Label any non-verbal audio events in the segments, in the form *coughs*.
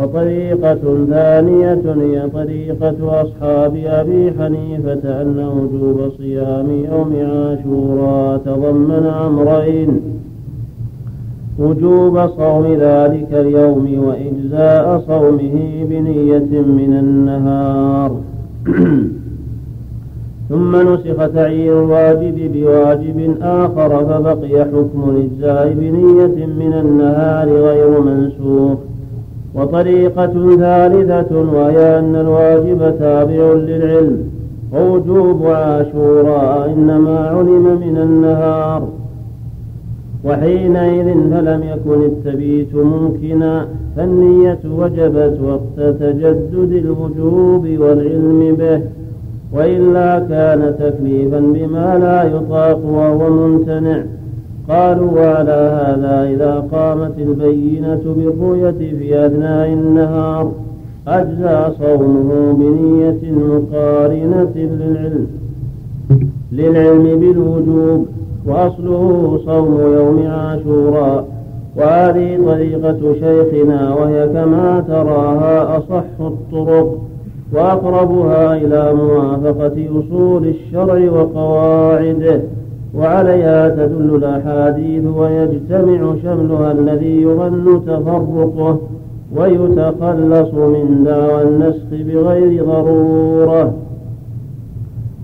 وطريقة ثانية هي طريقة أصحاب أبي حنيفة أن وجوب صيام يوم عاشوراء تضمن أمرين. وجوب صوم ذلك اليوم وإجزاء صومه بنية من النهار. *clears throat* ثم نسخ تعيين الواجب بواجب آخر فبقي حكم الإجزاء بنية من النهار غير منسوخ. وطريقة ثالثة وهي أن الواجب تابع للعلم ووجوب عاشوراء إنما علم من النهار وحينئذ فلم يكن التبيت ممكنا فالنية وجبت وقت تجدد الوجوب والعلم به وإلا كان تكليفا بما لا يطاق وهو ممتنع قالوا وعلى هذا إذا قامت البينة بالرؤية في أثناء النهار أجزى صومه بنية مقارنة للعلم للعلم بالوجوب وأصله صوم يوم عاشوراء وهذه طريقة شيخنا وهي كما تراها أصح الطرق وأقربها إلى موافقة أصول الشرع وقواعده. وعليها تدل الأحاديث ويجتمع شملها الذي يظن تفرقه ويتخلص من دعوى النسخ بغير ضرورة.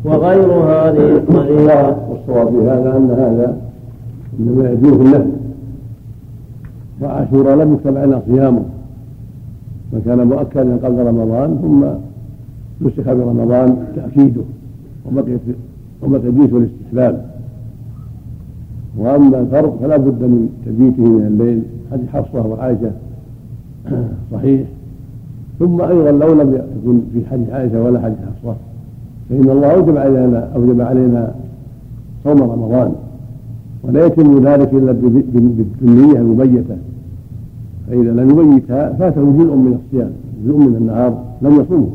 وغير هذه الطريقة والصواب في هذا أن هذا إنما يجوز النفس وعاشوراء لم يكتب علينا صيامه. فكان مؤكدا قبل رمضان ثم نسخ برمضان تأكيده وبقيت وبقي الجيش والاستحباب وأما الفرق فلا بد من تبييته من الليل. حديث حفصة وعائشه *clears throat* صحيح. ثم أيضا لو لم يكن في حديث عائشة ولا حديث حفصة فإن الله أوجب علينا أوجب علينا صوم رمضان. ولا يتم ذلك إلا بالنيه المبيتة. فإذا لم يبيتها فاته جزء من الصيام جزء من النهار لم يصومه.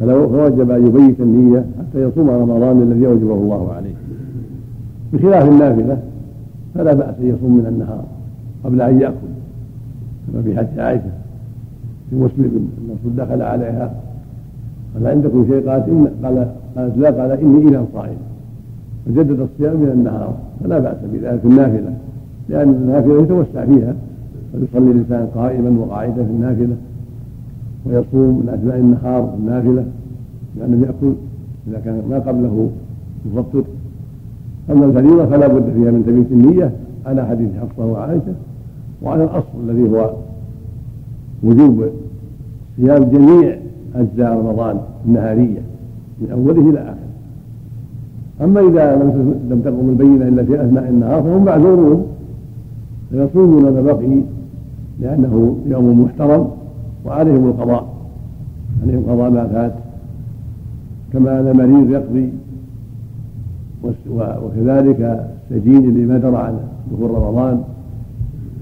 فلو فوجب أن يبيت النية حتى يصوم رمضان الذي أوجبه الله عليه. بخلاف النافلة فلا بأس أن يصوم من النهار قبل أن يأكل كما في حديث عائشة في مسلم الرسول دخل عليها قال عندكم شيء؟ قالت إن قال قالت لا قال إني إذا صائم. فجدد الصيام من النهار فلا بأس بذلك النافلة لأن النافلة يتوسع فيها فيصلي الإنسان قائما وقاعدا في النافلة ويصوم من أثناء النهار النافلة لأنه يأكل إذا كان ما قبله يفطر أما الفريضة فلا بد فيها من تبيت النية على حديث حفصة وعائشة وعلى الأصل الذي هو وجوب صيام جميع أجزاء رمضان النهارية من أوله إلى آخره. أما إذا لم لم تقم البينة إلا في أثناء النهار فهم معذورون فيصومون ما بقي لأنه يوم محترم وعليهم القضاء عليهم قضاء ما فات كما أن المريض يقضي وكذلك السجين اللي ما درى عن دخول رمضان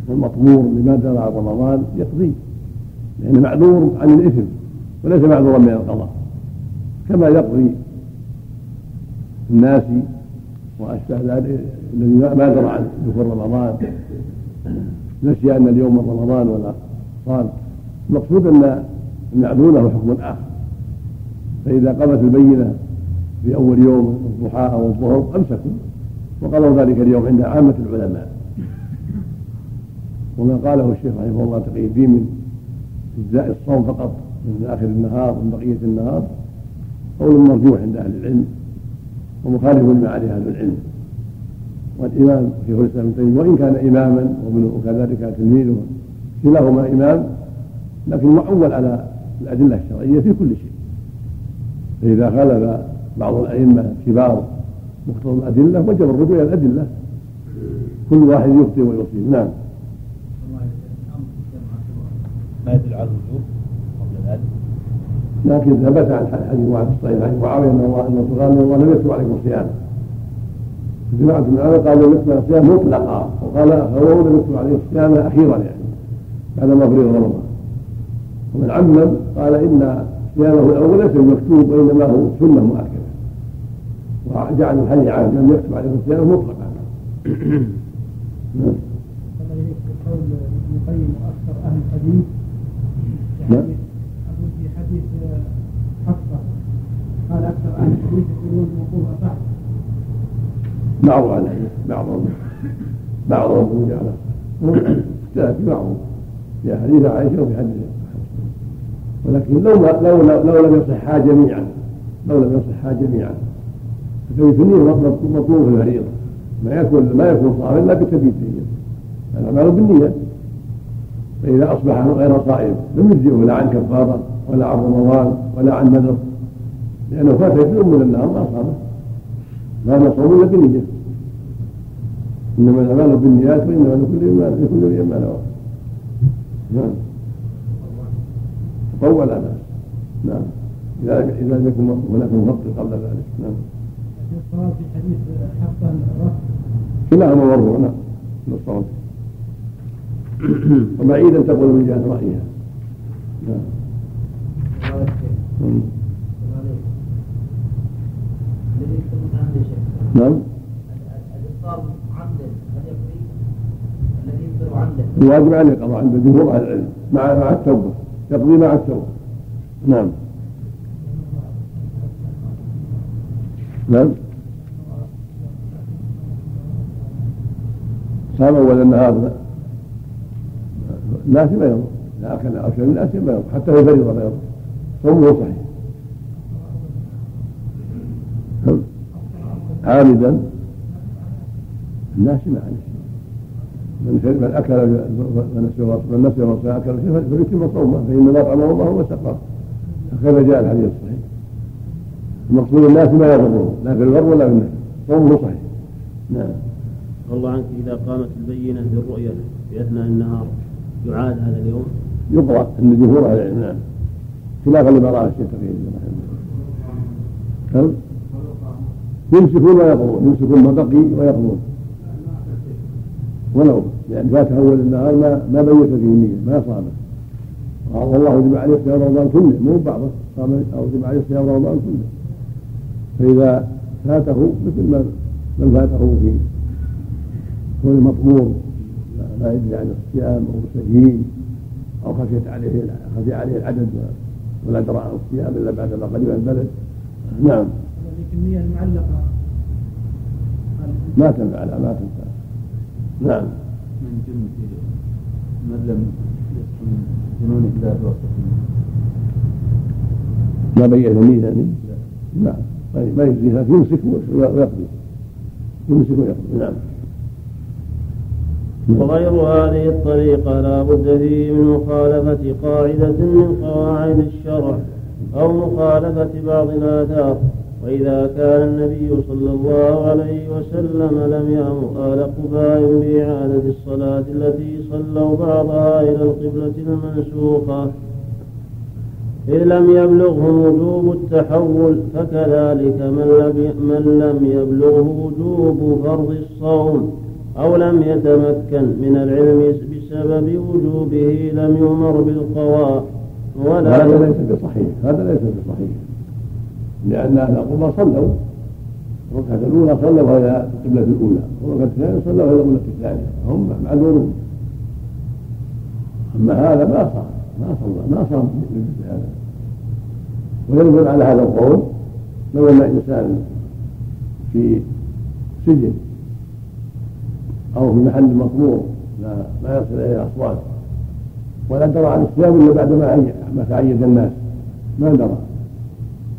والمطمور اللي ما درى عن رمضان يقضي لأنه معذور عن الإثم وليس معذورا من القضاء كما يقضي الناس وأشبه الذي ما درى عن دخول رمضان. نسي أن اليوم رمضان ولا صام المقصود أن المعذور له حكم آخر. فإذا قامت البينة في أول يوم الضحى أو الظهر أمسكوا وقالوا ذلك اليوم عند عامة العلماء. وما قاله الشيخ رحمه الله تقي الدين من إجزاء الصوم فقط من آخر النهار من بقية النهار قول مرجوح عند أهل العلم ومخالف لما عليه أهل العلم. والإمام شيخ الإسلام ابن تيمية وإن كان إماما وكذلك تلميذه كلاهما إمام لكن معول على الأدلة الشرعية في كل شيء. فإذا خالف بعض الأئمة الكبار مقتضى الأدلة وجب الرجوع إلى الأدلة. كل واحد يخطئ ويصيب نعم. ما يدل على الوجوب قبل ذلك؟ لكن ثبت عن حديث معاذ الصحيح عن معاوية إن الله قال إن الله لم يكتب عليكم الصيام جماعة من العلماء قالوا لم يكتب الصيام مطلقا. وقال هو لم يكتب عليه الصيام أخيرا يعني بعد ما فرض رمضان. ومن عمم قال إن صيامه الأول ليس مكتوب وإنما هو سنة مؤكدة. وجعل الحديث عام لم يكتب عليه الصيام مطلقا. قول ابن القيم أهل الحديث نعم. أقول في حديث حفصة قال أكثر أهل الحديث يقولون وقوفها صح بعض بعضهم بعضهم جعله اختلف في بعضهم في حديث عائشة وفي حديث ولكن لو لو لو لم يصحا جميعا لو لم يصحا جميعا. فتبيت النية مطلوب في المريضة ما يكون ما يكون صائم إلا بتبيت النية الاعمال بالنية. فإذا أصبح غير صائم لم يجزئه لا عن كفارة ولا عن رمضان ولا عن نذر لأنه فات يوم من النهار ما صامه لا نصوم إلا بنية. إنما الأعمال بالنيات وإنما لكل لكل امرئ ما نوى نعم. تطول هذا. نعم. إذا إذا لم يكن هناك مفطر قبل ذلك. نعم. الصواب في حديث حفصة الرفع كلاهما مرفوع نعم الصواب *coughs* وبعيدا تقول من جهة رأيها. نعم. نعم. الواجب عليه القضاء عند جمهور أهل العلم مع مع التوبة يقضي مع التوبة. نعم. نعم. صام اول النهار الناس ما يضر. اذا اكل أو شرب الناس ما يضر. حتى في الفريضة ما يضر. صومه صحيح. عامدا؟ الناس ما عليه. من من أكل من نسي من نسي الرسول أكل فليتم صومه فإن أطعمه الله وسقاه هكذا جاء الحديث الصحيح. المقصود الناس ما يضره لا في البر ولا في النهي صومه صحيح. نعم. الله عنك إذا قامت البينة بالرؤية في اثناء النهار يعاد هذا اليوم؟ يقرأ أن جمهور أهل العلم خلافا لما راى الشيخ تقي كم يمسكون ويقضون يمسكون ما بقي ويقضون ولو لأن فات أول النهار ما ما بيت فيه النية ما صامه والله يجب عليه صيام رمضان كله مو بعضه صام أو يجب عليه صيام رمضان كله. فإذا فاته مثل ما من فاته في كون مطمور لا يدري عن الصيام أو سجين أو خشيت عليه خشي عليه العدد ولا درى عن الصيام إلا بعد ما قدم البلد نعم. النية المعلقة. ما تنفع لا ما تنفع. نعم. من جن من لم يسكن جنون بواسطة ما بين يمين يعني؟ نعم. ما يجزيها يمسك ويقضي يمسك ويقضي نعم. وغير هذه الطريقة لا بد فيه من مخالفة قاعدة من قواعد الشرع أو مخالفة بعض الآثار وإذا كان النبي صلى الله عليه وسلم لم يأمر آل قباء بإعادة الصلاة التي صلوا بعضها إلى القبلة المنسوخة إذ لم يبلغهم وجوب التحول فكذلك من لم يبلغه وجوب فرض الصوم. أو لم يتمكن من العلم بسبب وجوبه لم يؤمر بالقضاء ولا هذا ليس بصحيح هذا ليس بصحيح. لأن أهل القبة صلوا. الركعة الأولى صلوا إلى القبلة الأولى. والركعة الثانية صلوا إلى القبلة الثانية. هم معذورون. أما هذا ما صار ما صلى ما صام بمثل هذا وينزل على هذا القول. لو أن إنسان في سجن أو في محل مقبور لا ما يصل إليه أصوات ولا درى عن الصيام إلا بعد ما تعيد الناس. ما درى.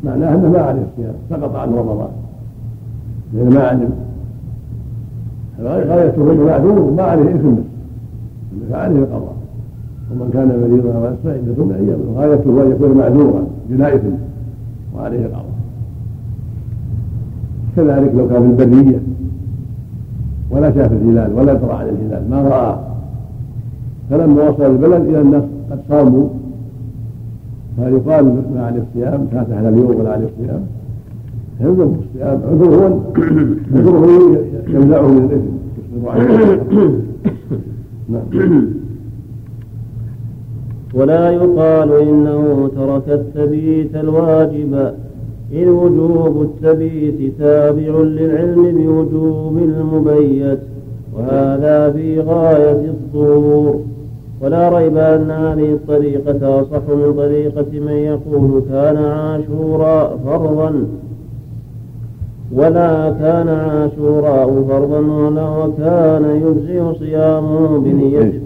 معناه أنه ما عليه الصيام سقط عنه رمضان. لأنه ما علم. غايته انه معذور ما عليه إثم. بس فعليه القضاء ومن كان مريضا أو فعدة من أيام. غايته ان يكون معذورا بلا إثم. وعليه القضاء كذلك لو كان في البريه ولا شاف الهلال ولا درى عن الهلال ما رآه فلما وصل البلد إلى الناس قد صاموا. فيقال ما عليه الصيام فات على اليوم ولا عليه الصيام. يلزم الصيام عذره عذره *coughs* يمنعه من الإثم. نعم. ولا يقال إنه ترك التبيت الواجب. إذ وجوب التبيت تابع للعلم بوجوب المبيت وهذا في غاية الظهور ولا ريب أن هذه الطريقة أصح من طريقة من يقول كان عاشوراء فرضا ولا كان عاشوراء فرضا ولا وكان يجزئ صيامه بنية.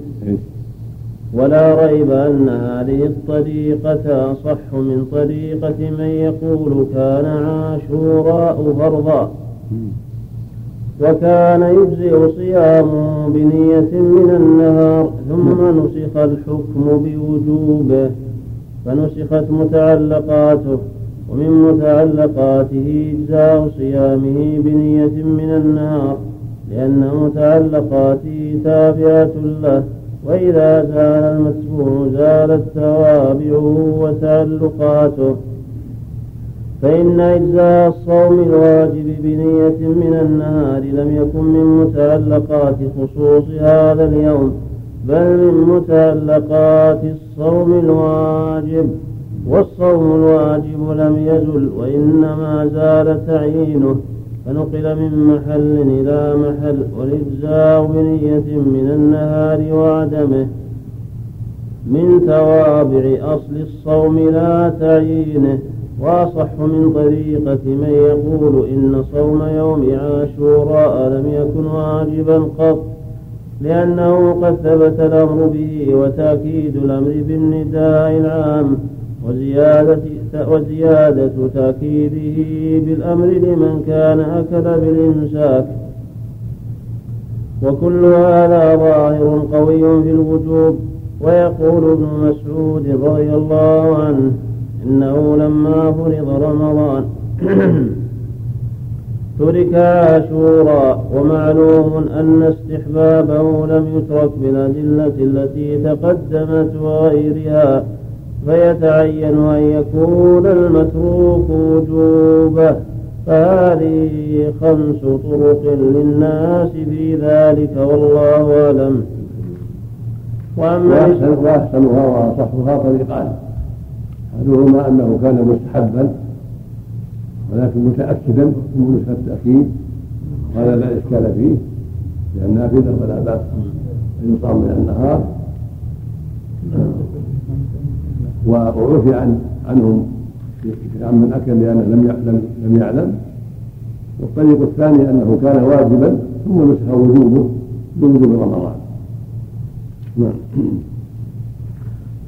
ولا ريب أن هذه الطريقة أصح من طريقة من يقول كان عاشوراء فرضا وكان يجزئ صيامه بنية من النهار ثم نسخ الحكم بوجوبه فنسخت متعلقاته ومن متعلقاته إجزاء صيامه بنية من النهار لأن متعلقاته تابعة له. وإذا زال المتبوع زالت توابعه وتعلقاته فإن إجزاء الصوم الواجب بنية من النهار لم يكن من متعلقات خصوص هذا اليوم بل من متعلقات الصوم الواجب. والصوم الواجب لم يزل وإنما زال تعيينه. فنقل من محل إلى محل والإجزاء بنية من النهار وعدمه. من توابع أصل الصوم لا تعيينه. وأصح من طريقة من يقول إن صوم يوم عاشوراء لم يكن واجبا قط لأنه قد ثبت الأمر به وتأكيد الأمر بالنداء العام وزيادة, وزيادة تأكيده بالأمر لمن كان أكل بالإمساك. وكل هذا ظاهر قوي في الوجوب. ويقول ابن مسعود رضي الله عنه إنه لما فرض رمضان *clears throat* ترك عاشورا ومعلوم أن استحبابه لم يترك بالأدلة التي تقدمت وغيرها. فيتعين أن يكون المتروك وجوبه فهذه خمس طرق للناس في ذلك والله أعلم. وأما وأحسنها وأصحها طريقان أحدهما أنه كان مستحبا ولكن متأكدا من نسخة التأكيد وهذا لا إشكال فيه لأنها في ولا بأس أن يصام من النهار وعفي عن عنهم عن من أكل لأنه لم يعلم لم يعلم. والطريق الثاني أنه كان واجبا ثم نسخ وجوبه بوجوب رمضان نعم.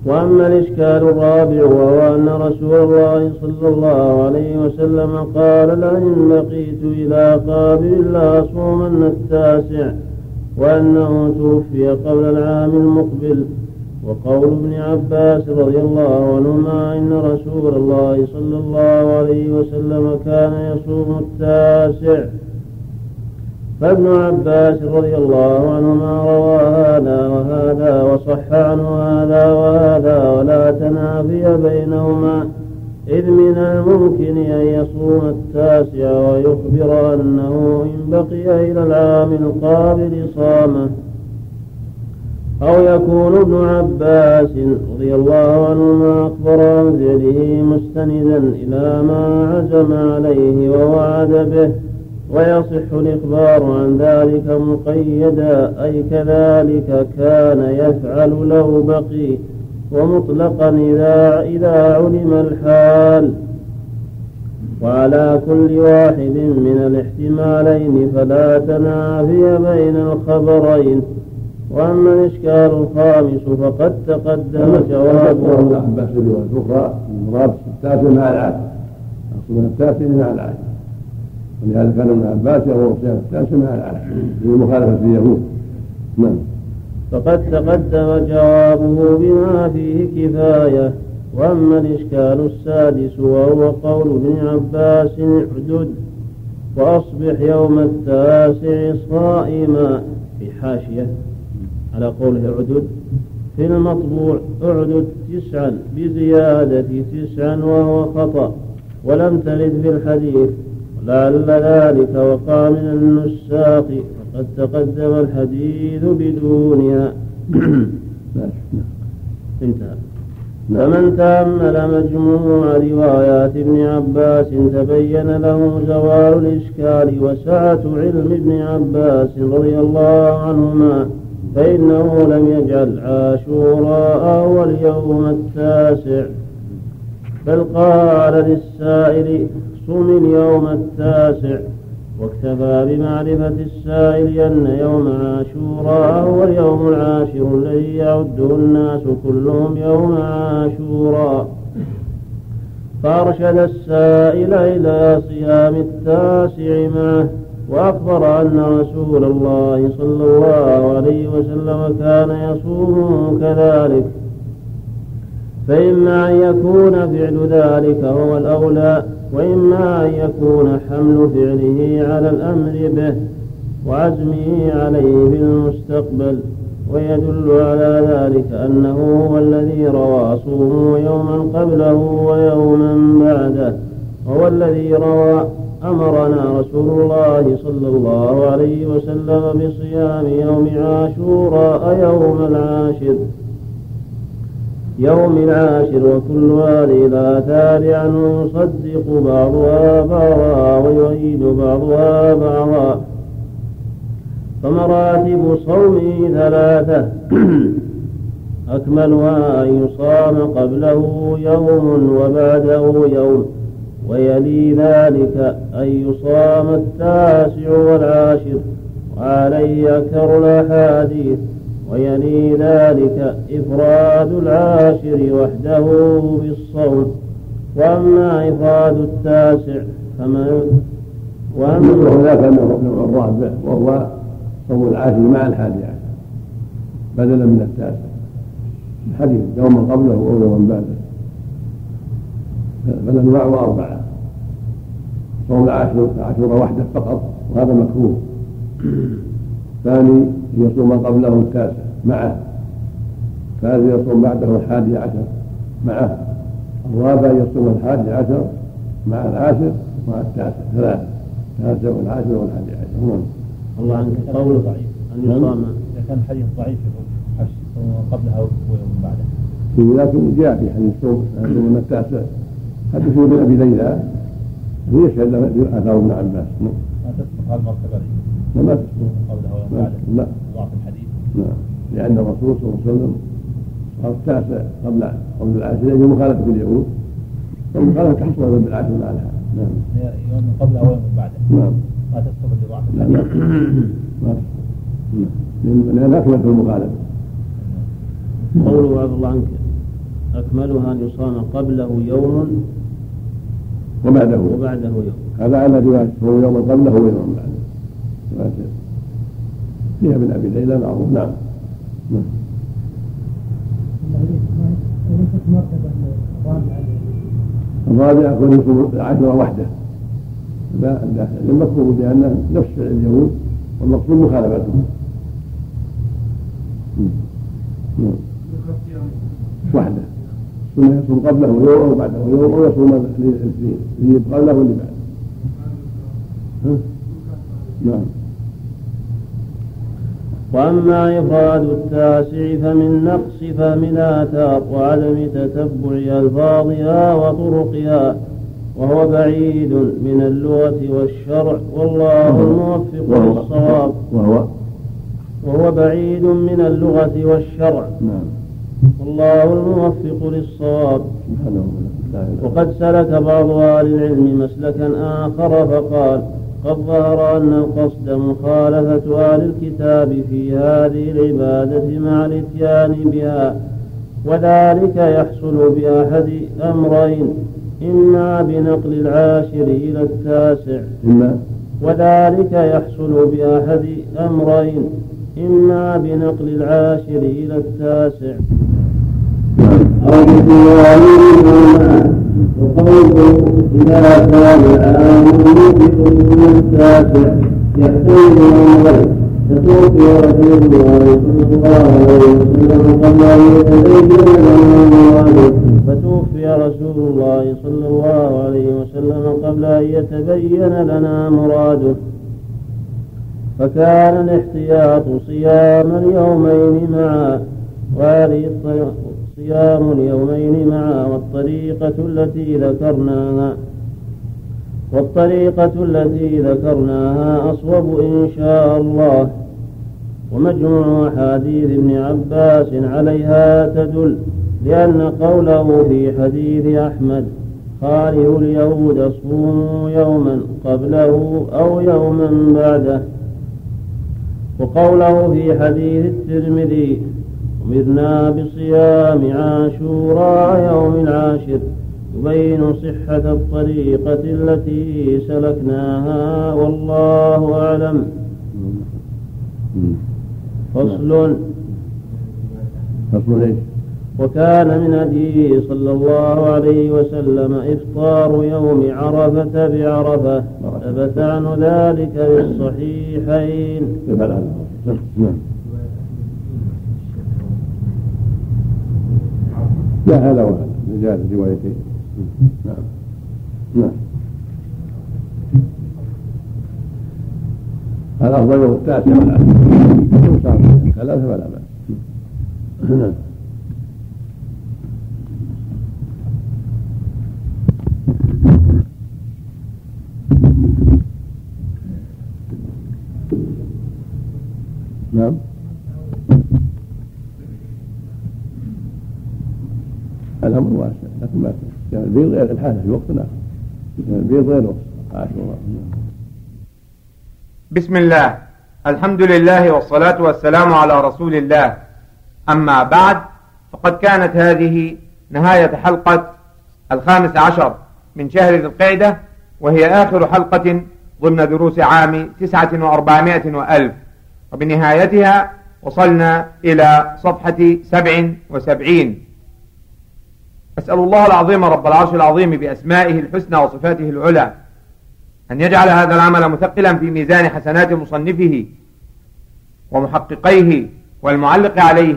وأما الإشكال الرابع وهو أن رسول الله صلى الله عليه وسلم قال لئن بقيت إلى قابل لأصومن التاسع وأنه توفي قبل العام المقبل. وقول ابن عباس رضي الله عنهما إن رسول الله صلى الله عليه وسلم كان يصوم التاسع. فابن عباس رضي الله عنهما روى هذا وهذا وصح عنه هذا وهذا ولا تنافي بينهما. إذ من الممكن أن يصوم التاسع ويخبر أنه إن بقي إلى العام القابل صامه. أو يكون ابن عباس رضي الله عنهما أخبر عن فعله مستندا إلى ما عزم عليه ووعد به ويصح الإخبار عن ذلك مقيدا أي كذلك كان يفعل له بقي ومطلقا إذا, إذا علم الحال. وعلى كل واحد من الاحتمالين فلا تنافي بين الخبرين. وأما الإشكال الخامس فقد تقدم جوابه. ابن عباس الرواية الأخرى المراد التاسع مع العاشر أصل التاسع مع العاشر ولهذا كان ابن عباس يأمر الصيام التاسع مع العاشر لمخالفة اليهود. نعم. فقد تقدم جوابه بما فيه كفاية. وأما الإشكال السادس وهو قول ابن عباس اعدد وأصبح يوم التاسع صائما في حاشية. على قوله اعدد في المطبوع اعدد تسعا بزيادة تسعا وهو خطأ ولم ترد في الحديث ولعل ذلك وقع من النساق فقد تقدم الحديث بدونها. *coughs* انتهى. فمن تأمل مجموع روايات ابن عباس تبين له زوال الإشكال وسعة علم ابن عباس رضي الله عنهما فإنه لم يجعل عاشوراء هو اليوم التاسع. بل قال للسائل صم اليوم التاسع. واكتفى بمعرفة السائل أن يوم عاشوراء هو اليوم العاشر الذي يعده الناس كلهم يوم عاشوراء. فأرشد السائل إلى صيام التاسع معه. وأخبر أن رسول الله صلى الله عليه وسلم كان يصوم كذلك فإما أن يكون فعل ذلك هو الأولى وإما أن يكون حمل فعله على الأمر به وعزمه عليه في المستقبل. ويدل على ذلك أنه هو الذي روى صومه يوما قبله ويوما بعده وهو الذي روى أمرنا رسول الله صلى الله عليه وسلم بصيام يوم عاشوراء يوم العاشر. يوم العاشر وكل هذه الآثار عنه يصدق بعضها بعضا ويؤيد بعضها بعضا. فمراتب صومه ثلاثة. أكملها أن يصام قبله يوم وبعده يوم. ويلي ذلك أن يصام التاسع والعاشر. وعليه أكثر الأحاديث ويلي ذلك إفراد العاشر وحده بالصوم وأما إفراد التاسع فما وأما هناك النوع الرابع وهو صوم العاشر مع الحادي عشر. بدلا من التاسع. الحديث يوما قبله أو يوما بعده فالأنواع أربعة صوم عاشوراء وحده فقط وهذا مكروه. ثاني يصوم قبله التاسع معه. ثالث يصوم بعده الحادي عشر معه. الرابع يصوم الحادي عشر مع العاشر مع التاسع. ثلاثة التاسع والعاشر والحادي عشر. نعم. الله عنك. قول ضعيف. أن نعم. يصام. إذا كان الحديث ضعيف يقول قبلها ويوم بعدها لكن جاء في حديث صوم التاسع. حديث ابن أبي ليلى. يشهد له اثار ابن عباس؟ نعم ما تسبق المرتبة لا ما تسمع قبلها ويوم لا. بعدها لا. ضعف الحديث. نعم لأن الرسول صلى الله عليه وسلم صار التاسع قبل قبل العاشر يعني مخالفة اليهود. والمخالفة تحصل بالعاشر مع الحال نعم. يوم قبلها ويوم بعدها نعم. ما تسبق لضعف لا. الحديث. *coughs* لا ما. نعم لأن أكمل في المخالفة. قوله عفى الله عنك أكملها أن يصام قبله يوم وبعده وبعده يوم. هذا على رواية هو يوما قبله ويوما بعده. فيها ابن أبي ليلى معروف. نعم. نعم. الرابعة الرابع يكون العشرة وحده. لا المكروه بأنه نفس فعل اليهود والمقصود مخالفتهم. نعم. وحده. ثم يصوم قبله يوم أو بعده يوم أو يصوم الاثنين اللي قبله واللي بعده. ها؟ نعم. وأما إفراد التاسع فمن نقص فهم الآثار وعدم تتبع ألفاظها وطرقها وهو بعيد من اللغة والشرع. والله الموفق وهو للصواب. وهو وهو بعيد من اللغة والشرع. نعم. والله الموفق للصواب. وقد سلك بعض أهل العلم مسلكا آخر فقال قد ظهر أن القصد مخالفة أهل الكتاب في هذه العبادة مع الإتيان بها وذلك يحصل بأحد أمرين إما بنقل العاشر إلى التاسع إما وذلك يحصل بأحد أمرين إما بنقل العاشر إلى التاسع. أو بصيام منهما وقوله إذا كان يوجب من التاسع يحتمل أمرين فتوفي رسول الله صلى الله عليه وسلم قبل أن يتبين مراده فتوفي رسول الله صلى الله عليه وسلم قبل أن يتبين لنا مراده. فكان الاحتياط صيام اليومين معا وهذه صيام اليومين معا والطريقة التي ذكرناها والطريقة التي ذكرناها أصوب إن شاء الله. ومجموع أحاديث ابن عباس عليها تدل لأن قوله في حديث أحمد خالف اليهود صوموا يوما قبله أو يوما بعده. وقوله في حديث الترمذي أمرنا بصيام عاشوراء يوم العاشر يبين صحة الطريقة التي سلكناها والله أعلم. فصل. فصل إيش؟ وكان من هديه صلى الله عليه وسلم إفطار يوم عرفة بعرفة ثبت عنه ذلك في الصحيحين. نعم. لا هذا وهذا رجال روايتين نعم. نعم. هذا أفضل التاسع ولا ثلاثة ولا بأس نعم. نعم الامر واسع لكن ما كان البيض غير الحاله في وقت اخر كان البيض غير وقت بسم الله. الحمد لله والصلاة والسلام على رسول الله. أما بعد فقد كانت هذه نهاية حلقة الخامس عشر من شهر ذي القعدة وهي آخر حلقة ضمن دروس عام تسعة وأربعمائة وألف. وبنهايتها وصلنا إلى صفحة سبع وسبعين. أسأل الله العظيم رب العرش العظيم بأسمائه الحسنى وصفاته العلى أن يجعل هذا العمل مثقلا في ميزان حسنات مصنفه ومحققيه والمعلق عليه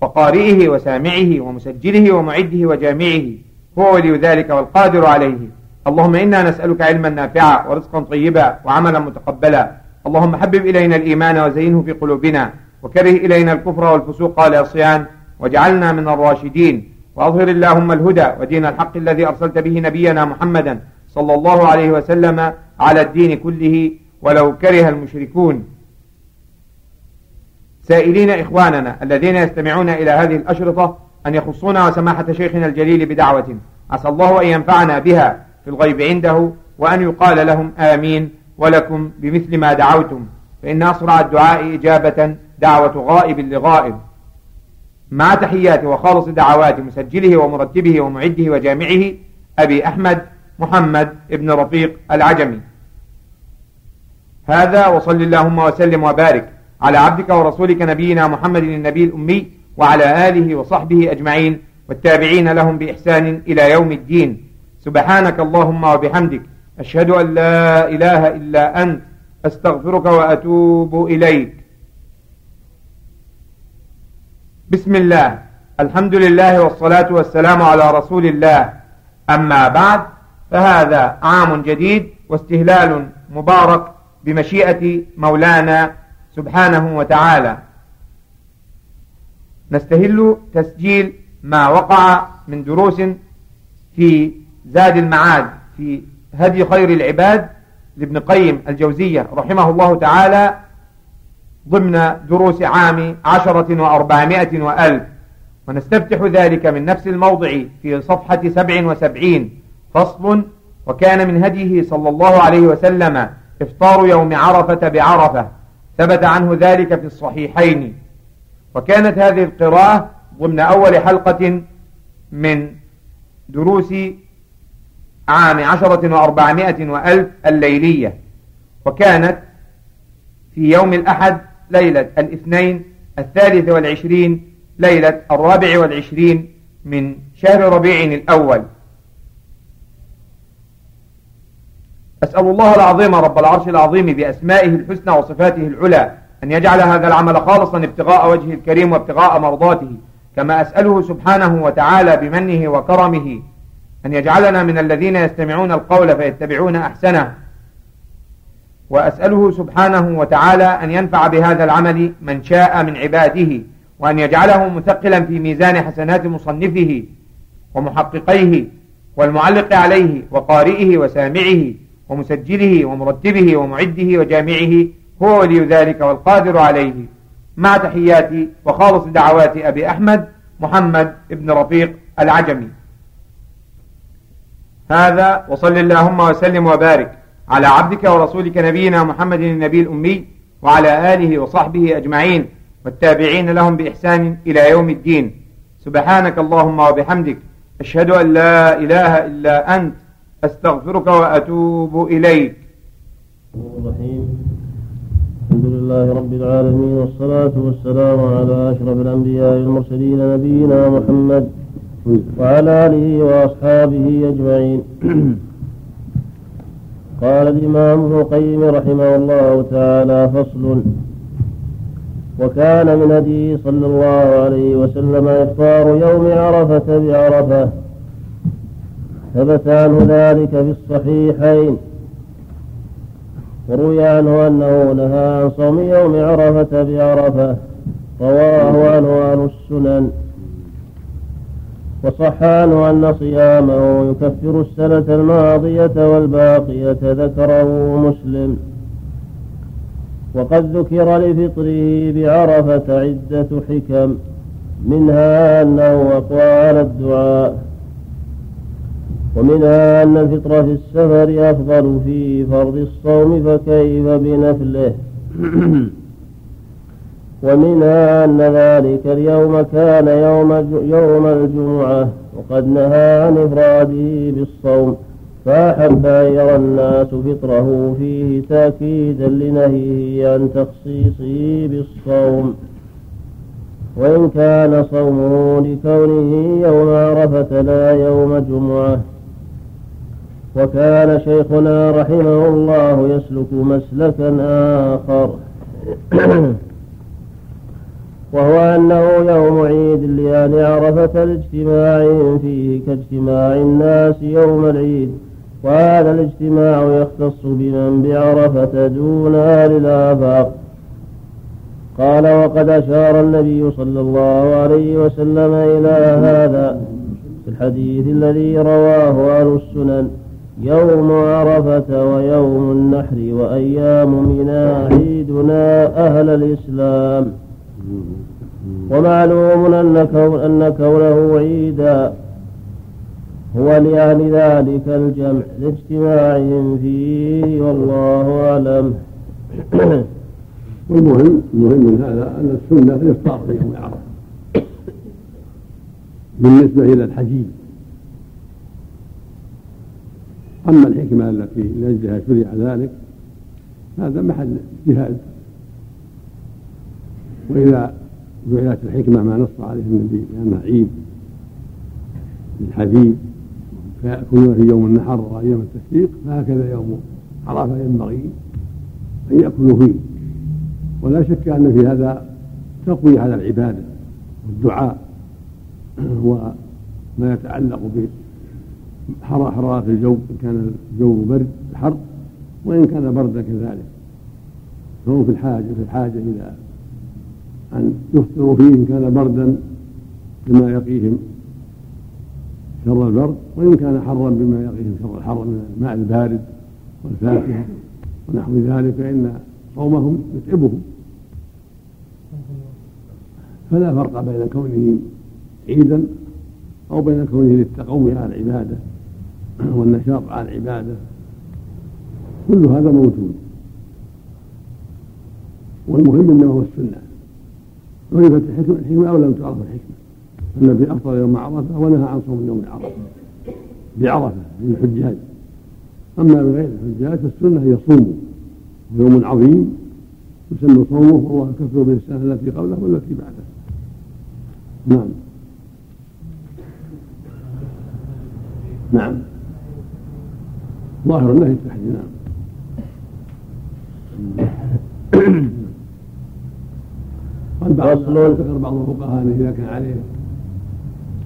وقارئه وسامعه ومسجله ومعده وجامعه هو ولي ذلك والقادر عليه. اللهم إنا نسألك علما نافعا ورزقا طيبا وعملا متقبلا. اللهم حبب إلينا الإيمان وزينه في قلوبنا وكره إلينا الكفر والفسوق والعصيان واجعلنا من الراشدين. وأظهر اللهم الهدى ودين الحق الذي أرسلت به نبينا محمدا صلى الله عليه وسلم على الدين كله ولو كره المشركون. سائلين إخواننا الذين يستمعون إلى هذه الأشرطة أن يخصونا وسماحة شيخنا الجليل بدعوة. عسى الله أن ينفعنا بها في الغيب عنده وأن يقال لهم آمين ولكم بمثل ما دعوتم. فإن أسرع الدعاء إجابة دعوة غائب لغائب. مع تحيات وخالص دعوات مسجله ومرتبه ومعده وجامعه أبي أحمد محمد ابن رفيق العجمي. هذا وصل اللهم وسلم وبارك على عبدك ورسولك نبينا محمد النبي الأمي وعلى آله وصحبه أجمعين والتابعين لهم بإحسان إلى يوم الدين. سبحانك اللهم وبحمدك أشهد أن لا إله إلا أنت أستغفرك وأتوب إليك. بسم الله. الحمد لله والصلاة والسلام على رسول الله. أما بعد فهذا عام جديد واستهلال مبارك بمشيئة مولانا سبحانه وتعالى. نستهل تسجيل ما وقع من دروس في زاد المعاد في هدي خير العباد لابن قيم الجوزية رحمه الله تعالى ضمن دروس عام عشرة وأربعمائة وألف. ونستفتح ذلك من نفس الموضع في صفحة سبع وسبعين. فصل وكان من هديه صلى الله عليه وسلم إفطار يوم عرفة بعرفة. ثبت عنه ذلك في الصحيحين. وكانت هذه القراءة ضمن أول حلقة من دروس عام عشرة وأربعمائة وألف الليلية. وكانت في يوم الأحد ليلة الاثنين الثالث والعشرين ليلة الرابع والعشرين من شهر ربيع الأول. أسأل الله العظيم رب العرش العظيم بأسمائه الحسنى وصفاته العلى أن يجعل هذا العمل خالصا ابتغاء وجهه الكريم وابتغاء مرضاته كما أسأله سبحانه وتعالى بمنه وكرمه أن يجعلنا من الذين يستمعون القول فيتبعون أحسنه. وأسأله سبحانه وتعالى أن ينفع بهذا العمل من شاء من عباده وأن يجعله مثقلا في ميزان حسنات مصنفه ومحققيه والمعلق عليه وقارئه وسامعه ومسجله ومرتبه ومعده وجامعه هو ولي ذلك والقادر عليه. مع تحياتي وخالص دعوات أبي أحمد محمد ابن رفيق العجمي. هذا وصل اللهم وسلم وبارك. على عبدك ورسولك نبينا محمد النبي الأمي وعلى آله وصحبه أجمعين والتابعين لهم بإحسان إلى يوم الدين. سبحانك اللهم وبحمدك أشهد أن لا إله إلا أنت أستغفرك وأتوب إليك. الرحيم. الحمد لله رب العالمين والصلاة والسلام على أشرف الأنبياء والمرسلين نبينا محمد وعلى آله وأصحابه أجمعين. *clears throat* قال الإمام ابن القيم رحمه الله تعالى فصل وكان من هديه صلى الله عليه وسلم إفطار يوم عرفة بعرفة ثبت عنه ذلك في الصحيحين. وروي عنه أنه نهى عن صوم يوم عرفة بعرفة رواه عنه أهل السنن. وصح عنه أن صيامه يكفر السنة الماضية والباقية ذكره مسلم. وقد ذكر لفطره بعرفة عدة حكم منها أنه أقوى على الدعاء ومنها أن الفطر في السفر أفضل في فرض الصوم فكيف بنفله؟ ومنها أن ذلك اليوم كان يوم يوم الجمعة وقد نهى عن إفراده بالصوم فأحب أن يرى الناس فطره فيه تأكيدا لنهيه عن تخصيصه بالصوم. وإن كان صومه لكونه يوم عرفة لا يوم جمعة. وكان شيخنا رحمه الله يسلك مسلكا آخر. *clears throat* وهو أنه يوم عيد لأهل عرفة الاجتماع فيه كاجتماع الناس يوم العيد. وهذا الاجتماع يختص بمن بعرفة دون أهل الآفاق. قال وقد أشار النبي صلى الله عليه وسلم إلى هذا في الحديث الذي رواه أهل السنن يوم عرفة ويوم النحر وأيام منا عيدنا أهل الإسلام. ومعلوم أن, كون أن كونه عيدا هو لأهل ذلك الجمع لاجتماعهم فيه والله أعلم. *clears throat* والمهم المهم من هذا أن السنة الإفطار في يوم عرفة بالنسبة إلى الحجيج. أما الحكمة التي لأجلها شرع ذلك هذا محل اجتهاد وإذا جعلت الحكمة ما نص عليه النبي لأنها عيد للحديد فيأكلون في يوم النحر وأيام التشريق فهكذا يوم عرفة ينبغي أن يأكلوا فيه. ولا شك أن في هذا تقوي على العبادة والدعاء *clears throat* وما يتعلق بحرارة الجو إن كان الجو برد حر وإن كان بردا كذلك. فهم في الحاجة في الحاجة إلى أن يفطروا فيه إن كان بردا بما يقيهم شر البرد وإن كان حرا بما يقيهم شر الحر من الماء البارد والفاكهة ونحو ذلك فإن صومهم يتعبهم. فلا فرق بين كونه عيدا أو بين كونه للتقوي على العبادة والنشاط على العبادة. كل هذا موجود. والمهم انما هو السنة. عرفت الحكمة أو لم تعرف الحكمة. النبي افطر يوم عرفة ونهى عن صوم يوم عرفة. بعرفة للحجاج أما بغير الحجاج فالسنة هي صوموا يوم عظيم يسمى صومه والله يكفر به السنة التي قبله والتي بعده. نعم. نعم. ظاهر النهي التحديد نعم. قال بعض ذكر بعض الفقهاء انه اذا كان عليه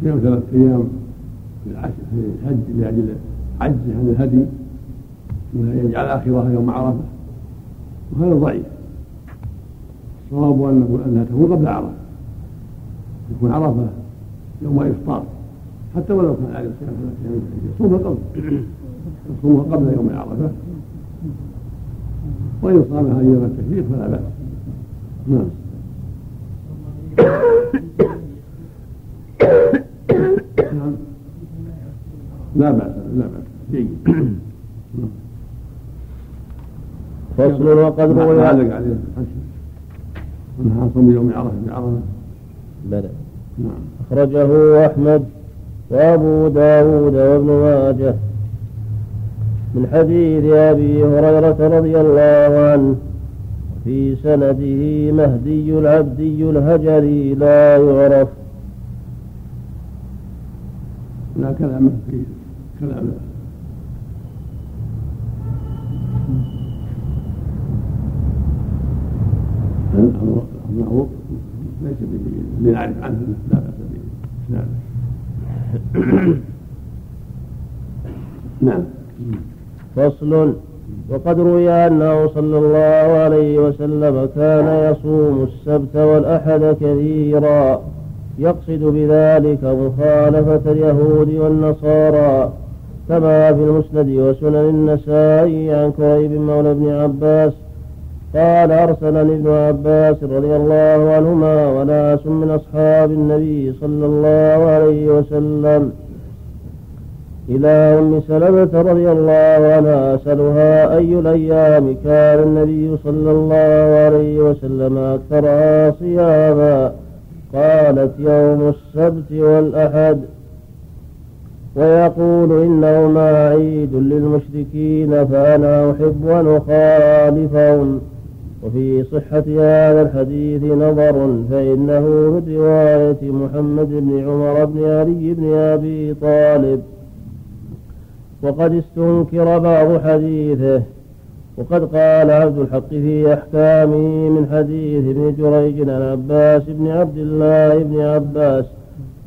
صيام ثلاث أيام في الحج لأجل عجزه عن الهدي انه يجعل اخره يوم عرفة. وهذا ضعيف. الصواب انه أنها تكون قبل عرفة. يكون عرفة يوم إفطار. حتى ولو كان عليه صيام ثلاث أيام يصومها قبل. يصومها قبل يوم عرفة. وإن صامها أيام التشريق فلا نعم نعم. لا بأس لا بأس. جيد. فصل وقد روي علق عليه. صوم يوم عرفة بعرفه بلى. نعم. أخرجه أحمد وأبو داود وابن ماجه. من حديث أبي هريرة رضي الله عنه. في سنده مهدي العبدي الهجري لا يعرف. لا كلام في كلام المعروف ليس لنعرف عنه لا. بأس به نعم نعم فصل وقد روي أنه صلى الله عليه وسلم كان يصوم السبت والأحد كثيرا. يقصد بذلك مخالفة اليهود والنصارى كما في المسند وسنن النسائي عن كريب مولى ابن عباس قال أرسلني ابن عباس رضي الله عنهما وناس من أصحاب النبي صلى الله عليه وسلم إلى أم سلمة رضي الله عنها أسألها أي الأيام كان النبي صلى الله عليه وسلم أكثرها صياما. قالت يوم السبت والأحد. ويقول إنهما عيد للمشركين فأنا أحب أن أخالفهم. وفي صحة هذا الحديث نظر فإنه من رواية محمد بن عمر بن علي بن أبي طالب. وقد استنكر بعض حديثه. وقد قال عبد الحق في أحكامه من حديث ابن جريج عن عباس بن عبد الله بن عباس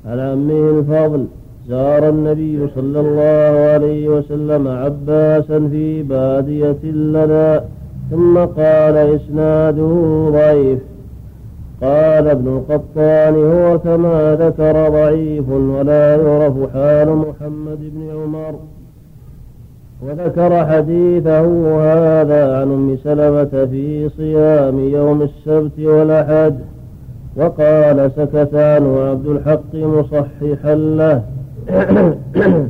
عن عمه الفضل زار النبي صلى الله عليه وسلم عباسا في بادية لنا ثم قال إسناده ضعيف. قال ابن القطان هو كما ذكر ضعيف ولا يعرف حال محمد بن عمر. وذكر حديثه هذا عن أم سلمة في صيام يوم السبت والأحد وقال سكت عنه عبد الحق مصححا له. *clears throat*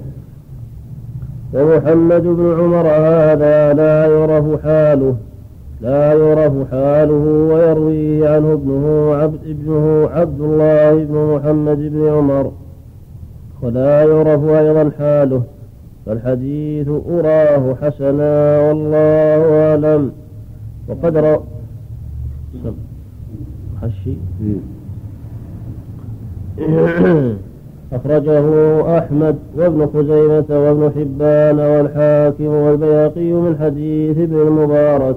ومحمد بن عمر هذا لا يعرف حاله لا يعرف حاله ويرويه عنه ابنه عبد ابنه عبد الله بن محمد بن عمر. ولا يعرف أيضا حاله. فالحديث أراه حسنا والله أعلم. وقد روى حشي. أخرجه أحمد وابن خزيمة وابن حبان والحاكم والبياقي من حديث ابن المبارك.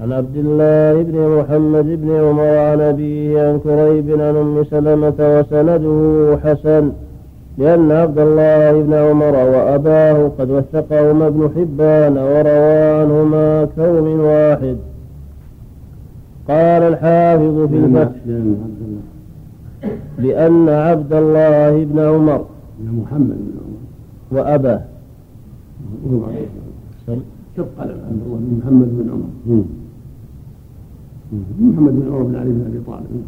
عن عبد الله بن محمد بن عمر عن أبيه عن كريب عن أم سلمة وسنده حسن. لأن عبد الله بن عمر وأباه قد وثقهما ابن حبان وروى عنهما من واحد. قال الحافظ في الفتح لأن عبد الله. بن عمر محمد بن عمر. وأباه. تبقى عبد الله بن محمد بن عمر. محمد بن عمر بن علي بن أبي طالب.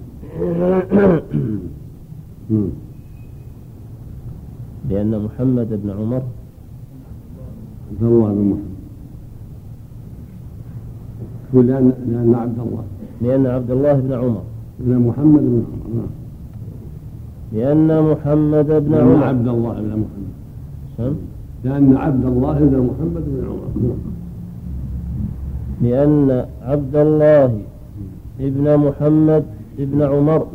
لأن محمد بن عمر عبد الله بن محمد يقول لأن لأن عبد الله. لأن عبد الله بن عمر. لأن محمد بن عمر. نعم. لأن محمد بن لأن عمر. عبد الله بن محمد؟ لأن عبد الله بن محمد بن عمر. نعم. لأن عبد الله ابن محمد ابن عمر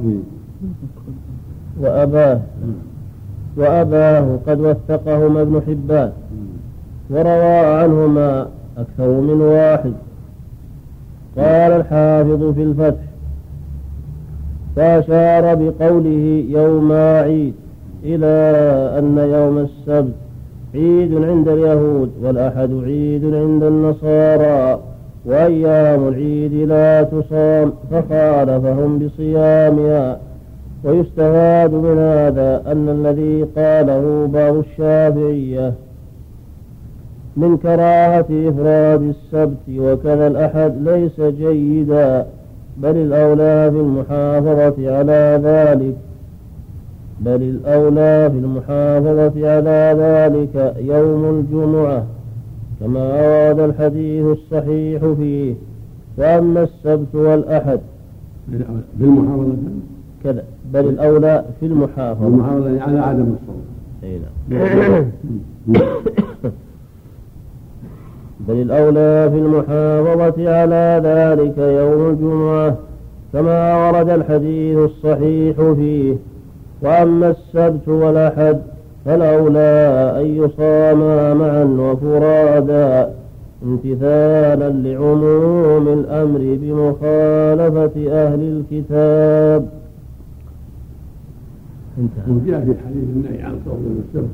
وأباه. وأباه قد وثقهما ابن حبان. وروى عنهما أكثر من واحد. قال الحافظ في الفتح فأشار بقوله يوم عيد إلى أن يوم السبت عيد عند اليهود والأحد عيد عند النصارى وأيام العيد لا تصام فخالفهم بصيامها. ويستفاد من هذا أن الذي قاله بعض الشافعية من كراهة إفراد السبت وكذا الأحد ليس جيدا بل الأولى في المحافظة على ذلك بل الأولى في المحافظة على ذلك يوم الجمعة كما أراد الحديث الصحيح فيه وأما السبت والأحد. في المحافظة. كذا. بل الأولى في المحافظة. المحافظة على عدم الصوم. أي نعم. بل الأولى في المحافظة على ذلك يوم الجمعة كما ورد الحديث الصحيح فيه. وأما السبت والأحد فالأولى أن يصاما معا وفرادا امتثالا لعموم الأمر بمخالفة أهل الكتاب. وجاء في حديث النهي عن صوم السبت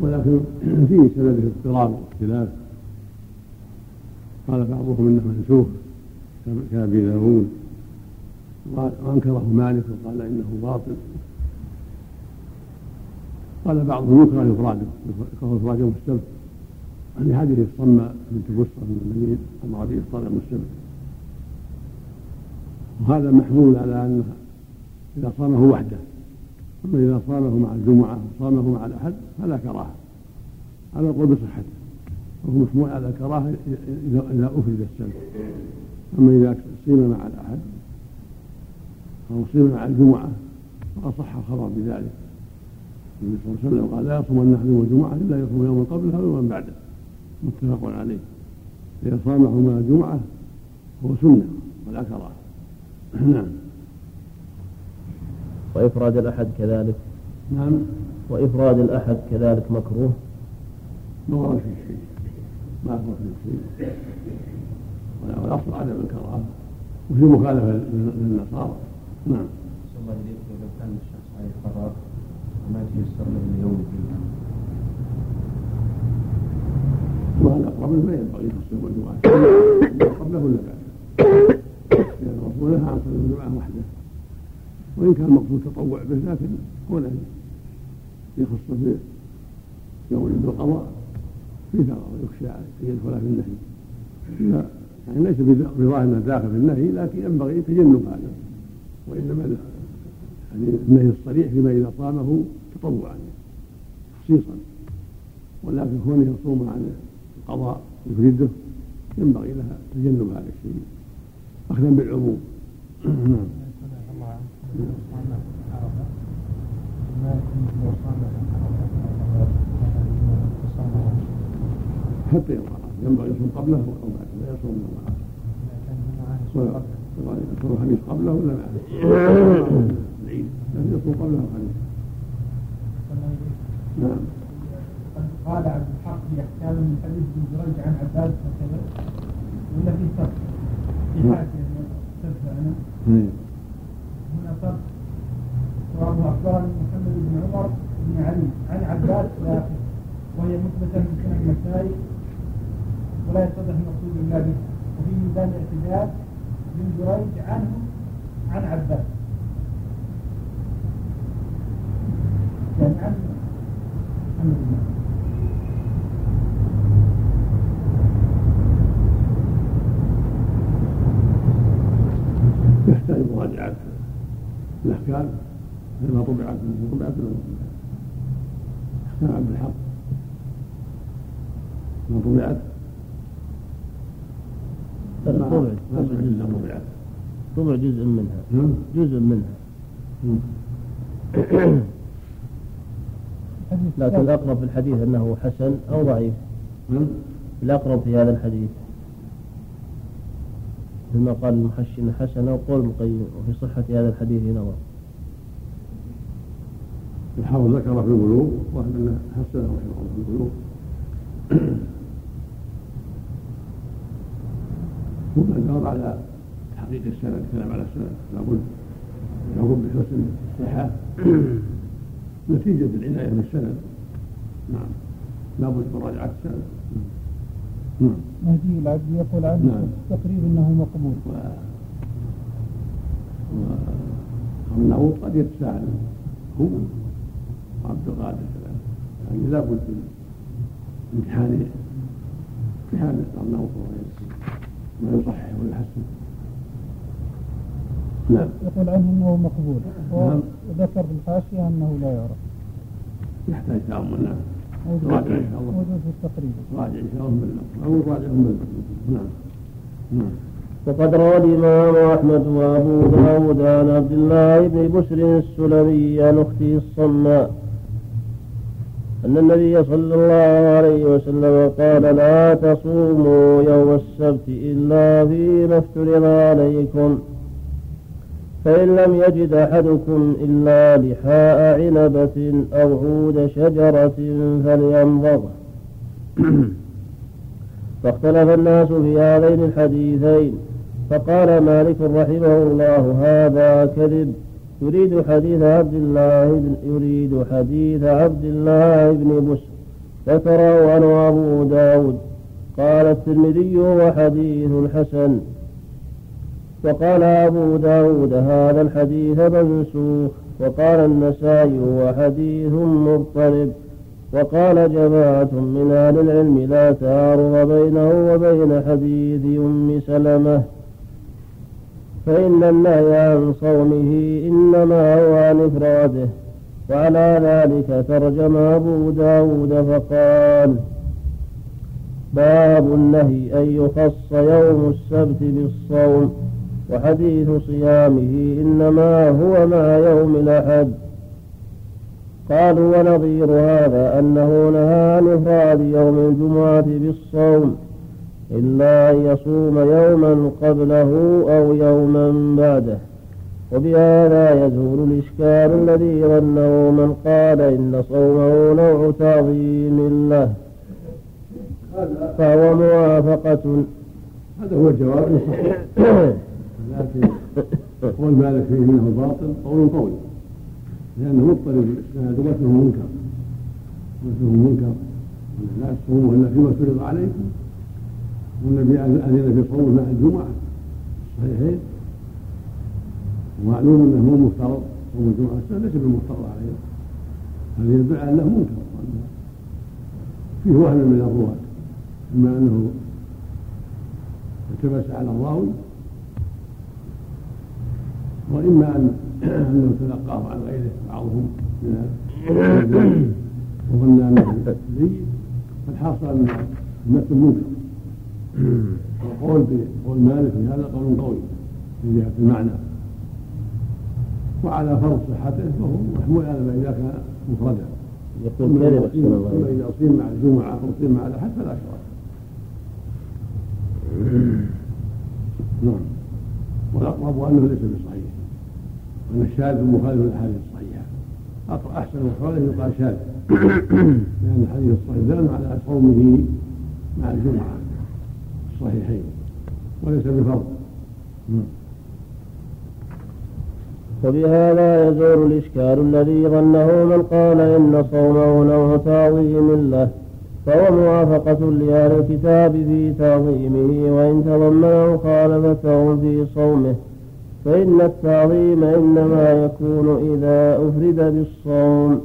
ولكن فيه سنده اضطراب واختلاف. قال بعضهم إنه منسوخ كابي داوود وأنكره مالك وقال إنه باطل. قال بعضهم يكره إفراده يكره افراد يوم السبت عن حديث الصمة بنت بصرة من المدينة أمر به افطار يوم السبت وهذا محمول على انه إذا صامه وحده. أما إذا صامه مع الجمعة وصامه مع الأحد فلا كراهة. على القول بصحته. وهو محمول على الكراهة اذا أفرد السبت أما إذا صيم مع الأحد أو صيم مع الجمعة فقد صح الخبر بذلك. النبي صلى الله عليه وسلم قال لا يصوم النحل يوم الجمعه إلا يصوم يوما قبلها ويوما بعده. متفق عليه. إذا صامه مع الجمعة هو سنة ولا كراهة. *clears throat* نعم. وإفراد الأحد كذلك. نعم. وإفراد الأحد كذلك مكروه. ما ورد فيه شيء ما ورد فيه شيء والأصل عدم الكراهة. وفي مخالفة للنصارى. نعم. الله إليك لو كان الشخص عليه قرار وما تيسر له من يوم الجمعة. والأقرب ما ينبغي يخص يوم الجمعة قبله ولا بعده لأن الرسول نهى عن صلاة الجمعة وحده. وإن كان المقصود تطوع به لكن كونه يخص يوم القضاء في ثغر يخشى أن يدخل في النهي يعني ليس بظاهر أنه داخل في النهي لكن ينبغي تجنب هذا. وإنما يعني النهي الصريح فيما إذا صامه تطوعا خصيصا ولكن كونه يصوم عن القضاء يفرده ينبغي لها تجنب هذا الشيء. أخذا بالعموم. *clears throat* نعم. حتى يوم ينبغي يصوم قبله أو بعده. لا يصوم يوم عرفه يصوم الخميس قبله ولا بعده؟ العيد لكن يصوم قبله الخميس نعم. قال عبد الحق في احكام من حديث بن جريج عن عباس وكذا ولا في فرق في نعم. حاجة أستاذ أنا؟ فرق وابو اخبرني محمد بن عمر بن علي. عن عباس لا. وهي مثبته من سنن النسائي ولا يتضح المقصود الا به. وفي ميزان الاعتدال بن جريج عنه عن عباس. يعني عن محمد بن عمر يحتاج مراجعة الأحكام ما طبعت طبعت أحكام عبد الحق. ما طبعت. طبع جزء طبعت. طبع جزء منها. نعم. جزء منها. حديث لكن الأقرب في الحديث أنه حسن أو ضعيف. نعم. الأقرب في هذا الحديث. مثل ما قال المحشي أنه حسن أو قول مقيم وفي صحة هذا الحديث نظر. الحافظ ذكر في البلوغ وهم انه حسنه رحمه الله في البلوغ ومن دار على تحقيق السند الكلام على السند لابد يقوم بحسن الصحة. نتيجة العناية بالسند. نعم. لابد مراجعة السند. نعم. مهدي العبد يقول عنه نعم. تقريب إنه مقبول. و والنعوض قد يتساهل هو عبد القادر كذلك يعني لابد من امتحان امتحان الأرناؤوط ما يصحح ويحسن نعم. يقول عنه أنه مقبول. نعم. وذكر في الحاشية أنه لا يعرف يحتاج تأمل نعم. موجود راجع إن شاء الله. موجود في التقريب. راجع إن شاء الله. بالنقل أو راجع نعم. نعم. وقد روى الإمام أحمد وأبو داود عن عبد الله بن بسر السلمي عن أخته الصماء أن النبي صلى الله عليه وسلم قال لا تصوموا يوم السبت إلا فيما افترض عليكم. فإن لم يجد أحدكم إلا لحاء عنبة أو عود شجرة فلينظر. *clears throat* فاختلف الناس في هذين الحديثين. فقال مالك رحمه الله هذا كذب. يريد حديث عبد الله بن يريد حديث عبد الله بن بسر ذكره عنه أبو داود. قال الترمذي هو حديث حسن. وقال أبو داود هذا الحديث منسوخ. وقال النسائي هو حديث مضطرب. وقال جماعة من أهل العلم لا تعارض بينه وبين حديث أم سلمة. فإن النهي عن صومه إنما هو عن إفراده وعلى ذلك ترجم أبو داود فقال باب النهي أن يخص يوم السبت بالصوم وحديث صيامه إنما هو مع يوم الأحد. قالوا ونظير هذا أنه نهى عن إفراد يوم الجمعة بالصوم إلا أن يصوم يوما قبله أو يوما بعده. وبهذا يزول الإشكال الذي ظنه من قال إن صومه نوع تعظيم له. فهو موافقة. هذا هو الجواب. قول مالك فيه منه باطل قول قوي. لأنه مضطرب الإسناد ومثله منكر. مثله منكر. لا تصوموا إلا فيما فرض عليكم والنبي أذن في صوم مع الجمعة. صحيحين؟ ومعلوم أنه مو مفترض. صوم الجمعة ليس بالمفترض عليه. هذه يدل على أنه منكر فيه وهم من الرواة. إما أنه التبس على الراوي وإما أن أنه تلقاه عن غيره بعضهم من وظن أنه لي. فالحاصل أن المثل منكر والقول بقول مالك في هذا قول قوي من جهة المعنى. وعلى فرض صحته فهو محمول على ما إذا كان مفردا. يقول كذب أما إذا أصيب مع الجمعة أو أصيب مع الأحد فلا شرط نعم. والأقرب أنه ليس بصحيح. وأن الشاذ مخالف للأحاديث الصحيحة. أحسن الأقوال يقال شاذ. لأن الحديث الصحيح دل على صومه مع الجمعة. الصحيحين. وليس بفرض. وبهذا يزول الإشكال الذي ظنه من قال إن صومه نوع تعظيم له فهو موافقة لأهل الكتاب في تعظيمه وإن تضمن مخالفتهم في صومه فإن التعظيم إنما يكون إذا أفرد بالصوم.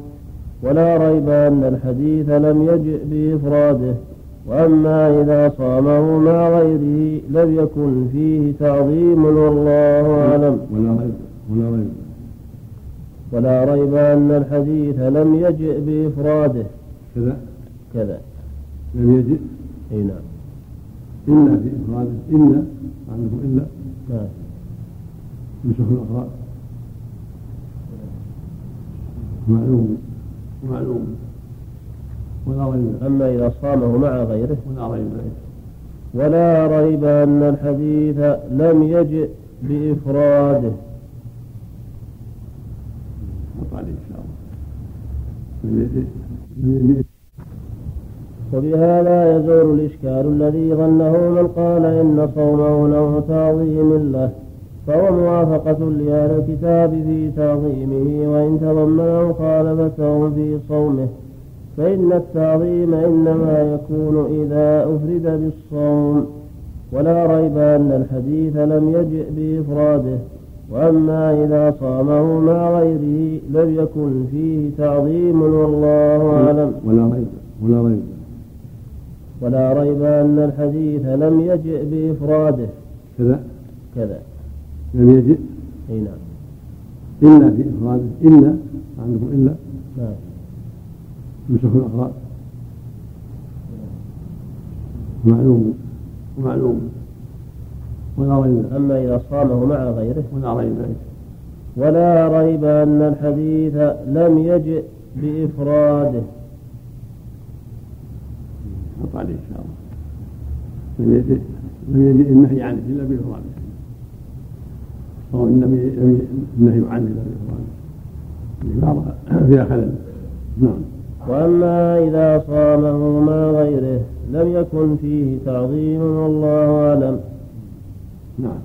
ولا ريب أن الحديث لم يجئ بإفراده. وأما إذا صامه مع غيره لم يكن فيه تعظيم والله أعلم. ولا ريب ولا ريب. ولا ريب أن الحديث لم يجئ بإفراده. كذا. كذا. لم يجئ؟ إي نعم. إلا في إفراده إلا عنده إلا. نعم. يوسف الأخرى معلوم معلوم. ولا ريب. أما إذا صامه مع غيره. ولا ريب. ولا ريب أن الحديث لم يجئ بإفراده. وبهذا يزول الإشكال الذي ظنه من قال إن صومه نوع تعظيم له فهو موافقة لأهل الكتاب في تعظيمه وإن تضمن مخالفتهم في صومه. فإن التعظيم إنما يكون إذا أفرد بالصوم ولا ريب أن الحديث لم يجئ بإفراده وأما إذا صامه مع غيره لم يكن فيه تعظيم والله أعلم. ولا ريب ولا ريب. ولا ريب أن الحديث لم يجئ بإفراده. كذا. كذا. لم يجئ؟ أي نعم. إلا في إفراده إلا عندكم إلا. يوسف الأخراج معلوم. ومعلوم ولا ريب. أما إذا صامه مع غيره. ولا ريب ولا ريب أن الحديث لم يجئ بإفراده. حط عليه إن شاء الله. لم يجئ لم يجئ النهي عنه إلا بإفراده. أو لم يجئ النهي عنه إلا بإفراده. العبارة فيها خلل. نعم. وأما إذا صامه مع غيره لم يكن فيه تعظيم والله أعلم. نعم.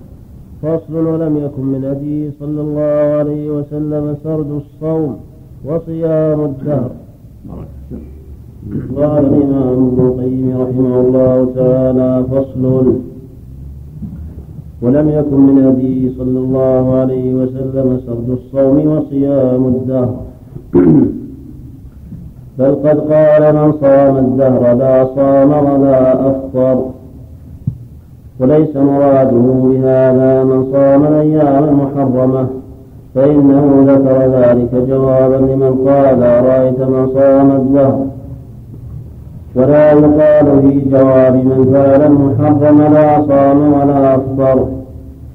فصل ولم يكن من هديه صلى الله عليه وسلم سرد الصوم وصيام الدهر. قال الإمام ابن القيم رحمه الله تعالى فصل. ولم يكن من هديه صلى الله عليه وسلم سرد الصوم وصيام الدهر. *coughs* بل قد قال من صام الدهر لا صام ولا أفطر. وليس مراده بهذا من صام الأيام المحرمة فإنه ذكر ذلك جوابا لمن قال أرأيت من صام الدهر. ولا يقال في جواب من فعل المحرم لا صام ولا أفطر.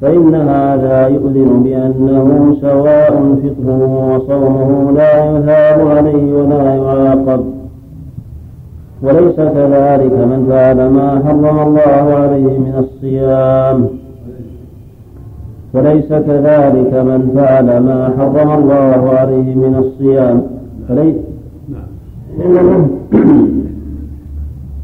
فإن هذا يؤذن بأنه سواء فطره وصومه لا يثاب عليه ولا يعاقب. وليس كذلك من فعل ما حرم الله عليه من الصيام. وليس كذلك من فعل ما حرم الله عليه من الصيام. فليس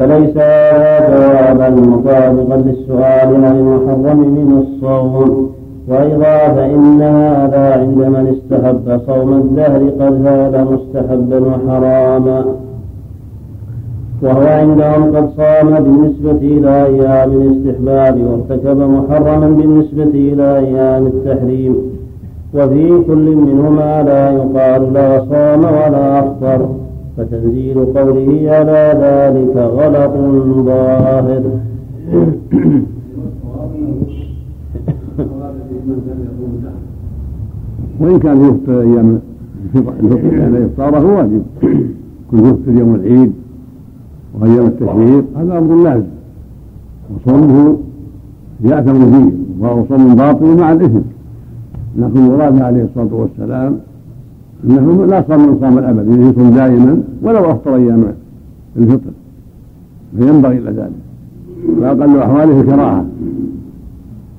فليس جوابا مطابقا للسؤال عن المحرم من الصوم. وأيضا فإن هذا عند من استحب صوم الدهر قد زاد مستحبا وحراما. وهو عندهم قد صام بالنسبة إلى أيام الاستحباب وارتكب محرما بالنسبة إلى أيام التحريم. وفي كل منهما لا يقال لا صام ولا أفطر. فتنزيل قوله على ذلك غلط ظاهر. وإن كان يفطر أيام الفطر كان إفطاره واجب. كل يفطر يوم العيد وأيام التشريق هذا أمر لازم. وصومه يأثم فيه وهو صوم باطل مع الإثم. لكن المراد عليه الصلاة والسلام أنه لا صام من صام الأبد يصوم دائما ولو أفطر أيام الفطر. فينبغي إلى ذلك. وأقل أحواله الكراهة.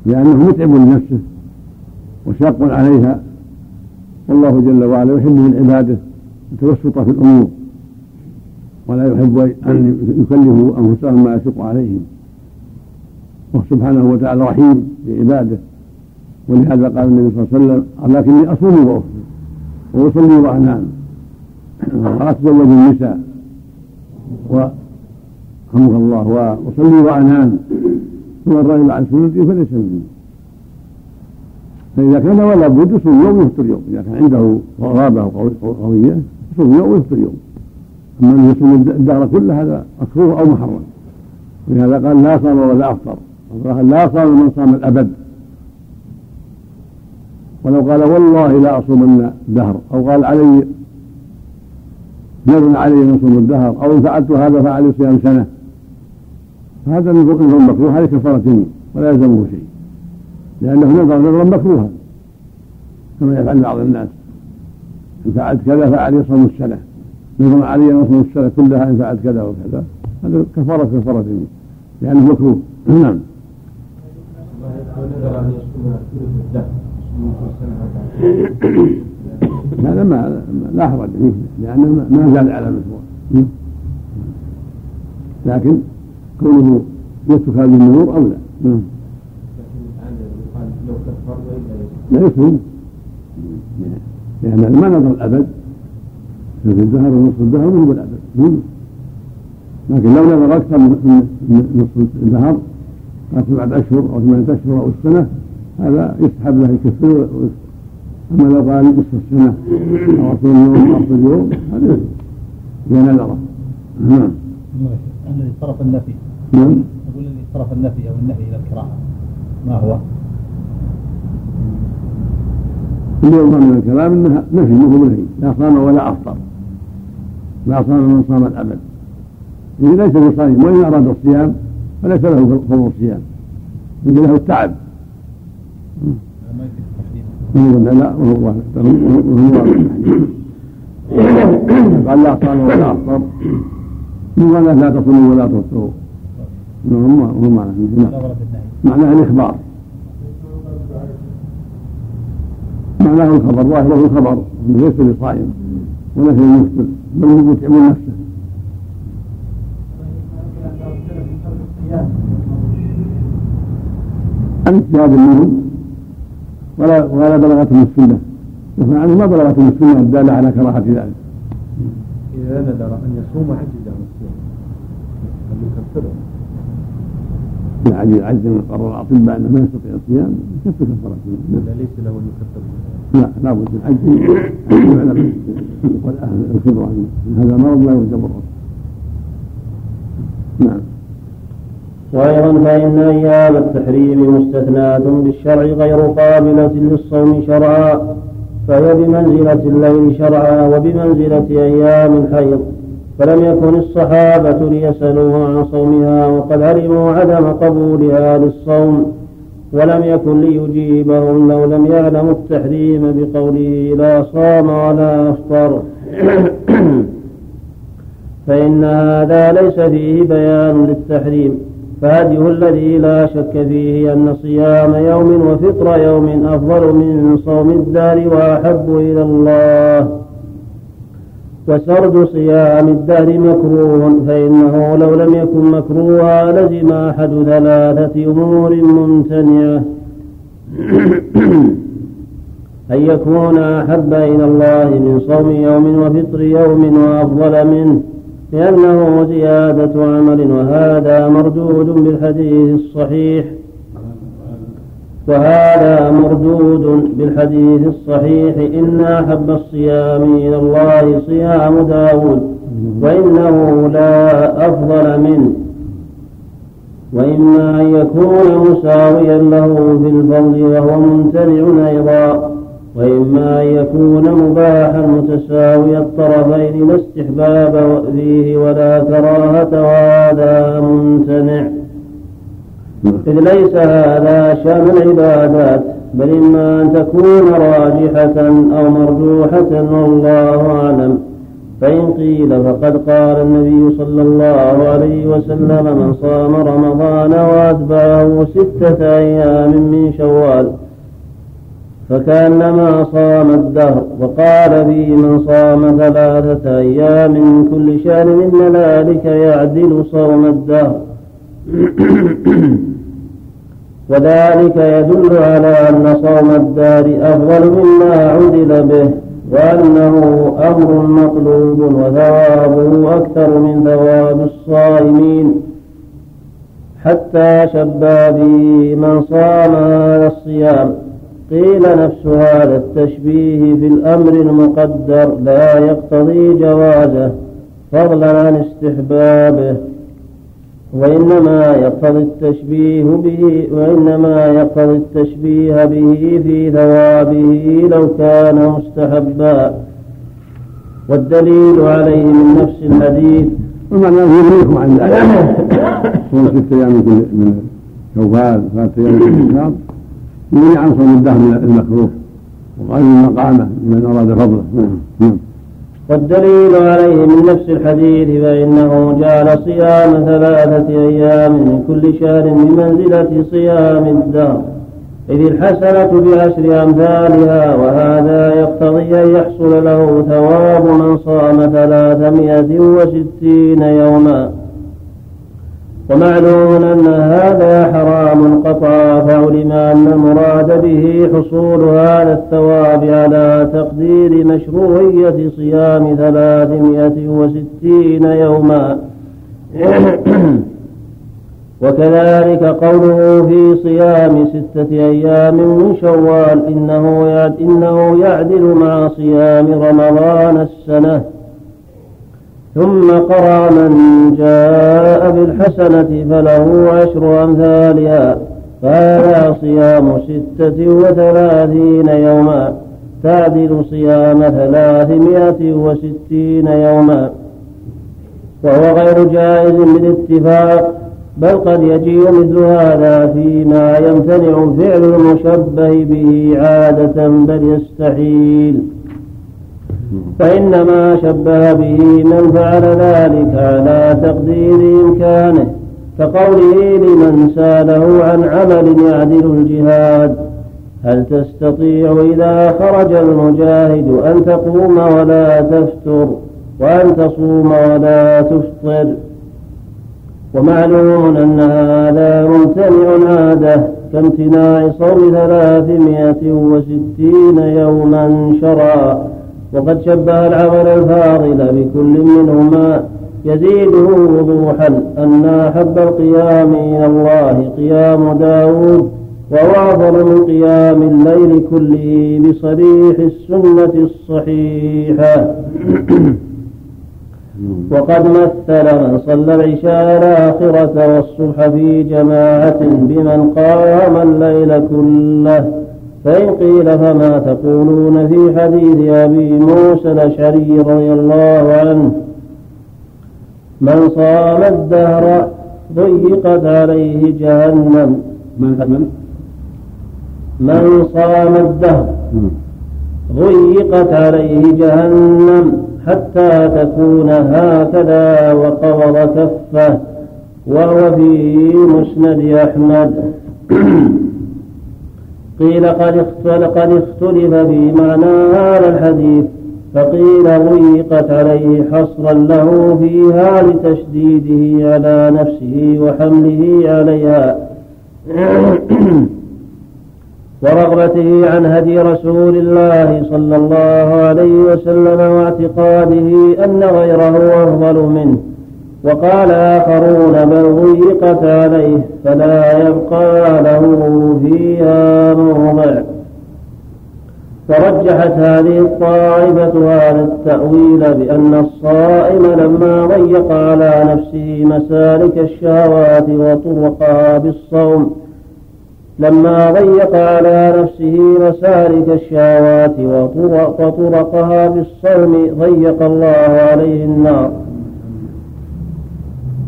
لأنه متعب لنفسه وشاق عليها. والله جل وعلا يحب من عباده التوسط في الأمور. ولا يحب أن يكلفوا أنفسهم ما يشق عليهم. وسبحانه وتعالى رحيم بعباده ولهذا قال النبي صلى الله عليه وسلم لكني أصوم وأصلي وأنام. وأتزوج النساء ورحمك الله. وأصلي وأنام. ثم الرجل عن سنتي فليس مني. فإذا كان ولا بد يصوم يوم ويفطر يوم. إذا كان عنده غابة قوية يصوم يوم ويفطر يوم. أما أن يصوم الدهر كله هذا مكروه أو محرم. ولهذا قال لا صام ولا أفطر. لا صام من صام الأبد. ولو قال والله لا أصومن الدهر أو قال علي نذر علي أن أصوم الدهر أو إن فعلت هذا فعلي صيام سنة. فهذا نذر مكروه هذه كفارة يمين ولا يلزمه شيء لأنه نذر نذرا مكروها كما يفعل بعض الناس. إن فعلت كذا فعلي يصوم السنة نذر علي أن أصوم السنة كلها إن فعلت كذا وكذا. هذا كفارة كفارة يمين لأنه مكروه. *clears throat* نعم. هذا ما لا حرج فيه لأنه ما زال على مشروع لكن كونه يترك هذه النذور أولى نعم لا يكفر لأن ما نظر الأبد في الدهر ونصف الدهر هو الأبد. لكن لو نظر أكثر من نصف الدهر قال سبعة أشهر أو ثمانية أشهر أو السنة هذا يسحب له يكفر أما لو قال نصف السنة أو أصل يوم أو أصل يوم هذا إذا نذره نعم. الذي صرف النفي. نعم. يقول الذي صرف النفي أو النهي إلى الكراهة ما هو؟ اللي يظهر من الكلام انها نفي مو نهي. لا صام ولا أفطر. لا صام من صام الأبد. ليس بصائم وإن أراد الصيام فليس له فضل الصيام يجي له التعب. ما يفيد التحديد لا وهو وهو قال لا صام ولا من قال لا تصوموا ولا معناه لا ورد النهي معناه الإخبار. معناه الخبر ظاهره الخبر. ليس بصائم ولا في المفطر بل هو يطعم نفسه عن اجتهاد منهم ولا ولا بلغتهم السنة. يقول عنه ما بلغتهم السنة الداله على كراهة ذلك. إذا نذر أن يصوم عجز عن الصيام هل يكفره؟ عجز من قرر الأطباء أنه ما يستطيع الصيام يكفر كفارة ولا ليس له أن يكفر لا لا بد من عجز. عجز العلم والخبره ان هذا مرض لا يرجى بره نعم. وأيضا فإن أيام التحريم مستثناة بالشرع غير قابلة للصوم شرعا فهي بمنزلة الليل شرعا وبمنزلة أيام الحيض. فلم يكن الصحابة ليسألوه عن صومها وقد علموا عدم قبولها للصوم ولم يكن ليجيبهم لو لم يعلموا التحريم بقوله لا صام ولا أفطر. *coughs* فإن هذا ليس فيه بيان للتحريم. فهديه الذي لا شك فيه أن صيام يوم وفطر يوم أفضل من صوم الدار وأحب إلى الله. وسرد صيام الدهر مكروه فإنه لو لم يكن مكروها لزم أحد ثلاثة أمور ممتنعة. *clears throat* أن يكون أحب إلى الله من صوم يوم وفطر يوم وأفضل منه. لأنه زيادة عمل وهذا مردود بالحديث الصحيح. وهذا مردود بالحديث الصحيح. إن أحب الصيام إلى الله صيام داود وإنه لا أفضل منه. وإما أن يكون مساويا له في الفضل وهو ممتنع أيضا. وإما أن يكون مباحا متساوي الطرفين لا استحباب فيه ولا كراهة وهذا ممتنع إذ ليس هذا شأن العبادات بل إما أن تكون راجحة أو مرجوحة والله أعلم. فإن قيل فقد قال النبي صلى الله عليه وسلم من صام رمضان وأتبعه ستة أيام من شوال. فكأنما صام الدهر وقال به من صام ثلاثة أيام من كل شهر إن ذلك يعدل صوم الدهر. *coughs* وذلك يدل على أن صوم الدار أفضل مما عدل به وأنه أمر مطلوب وثوابه أكثر من ثواب الصائمين. حتى شبابي من صام هذا الصيام. قيل نفس هذا التشبيه في الأمر المقدر لا يقتضي جوازه فضلا عن استحبابه. وإنما يقتضي التشبيه به وإنما يقتضي التشبيه به في ثوابه لو كان مستحبا. والدليل عليه من نفس الحديث. ومعنى يغنيكم عن ذلك ست أيام من من شوال ثلاثة أيام من يغني عن صوم الدهر من المكروه وقال من مقامه لمن أراد فضله. نعم. نعم. والدليل عليه من نفس الحديث فإنه جعل صيام ثلاثة أيام من كل شهر بمنزلة صيام الدهر إذ الحسنة بعشر أمثالها وهذا يقتضي أن يحصل له ثواب من صام ثلاثمائة وستين يوما. ومعلوم أن هذا حرام قطعا فعلم أن المراد به حصول هذا الثواب على تقدير مشروعية صيام ثلاثمائة وستين يوما. *clears throat* وكذلك قوله في صيام ستة أيام من شوال إنه يعدل مع صيام رمضان السنة. ثم قرأ من جاء بالحسنة فله عشر أمثالها فهذا صيام ستة وثلاثين يوما تعدل صيام ثلاثمائة وستين يوما. وهو غير جائز بالاتفاق بل قد يجيء مثل هذا فيما يمتنع فعل المشبه به عادة بل يستحيل. فإنما شبه به من فعل ذلك على تقدير إمكانه كقوله لمن سأله عن عمل يعدل الجهاد هل تستطيع إذا خرج المجاهد أن تقوم ولا تفتر وأن تصوم ولا تفطر؟ ومعلوم أن هذا ممتنع عادة كامتناع صوم ثلاثمائة وستين يوما شرعا. وقد شبه العمل الفاضل بكل منهما يزيده وضوحا أن أحب القيام إلى الله قيام داود وهو أفضل من قيام الليل كله بصريح السنة الصحيحة. وقد مثل من صلى العشاء الآخرة والصبح في جماعة بمن قام الليل كله. فإن قيل فما تقولون في حديث أبي موسى الأشعري رضي الله عنه من صام الدهر ضيقت عليه جهنم من من؟ صام الدهر ضيقت عليه جهنم حتى تكون هكذا وقبض كفه وهو في مسند أحمد *coughs* قيل قد قد اختلف في معنى هذا الحديث فقيل ضيقت عليه حصرا له فيها لتشديده على نفسه وحمله عليها. *clears throat* ورغبته عن هدي رسول الله صلى الله عليه وسلم واعتقاده أن غيره أفضل منه. وقال آخرون بل ضيقت عليه فلا يبقى له فيها موضع فرجحت هذه الطائفة هذا التأويل بأن الصائم لما ضيق على نفسه مسالك الشهوات وطرقها بالصوم لما ضيق على نفسه مسالك الشهوات وطرقها بالصوم ضيق الله عليه النار.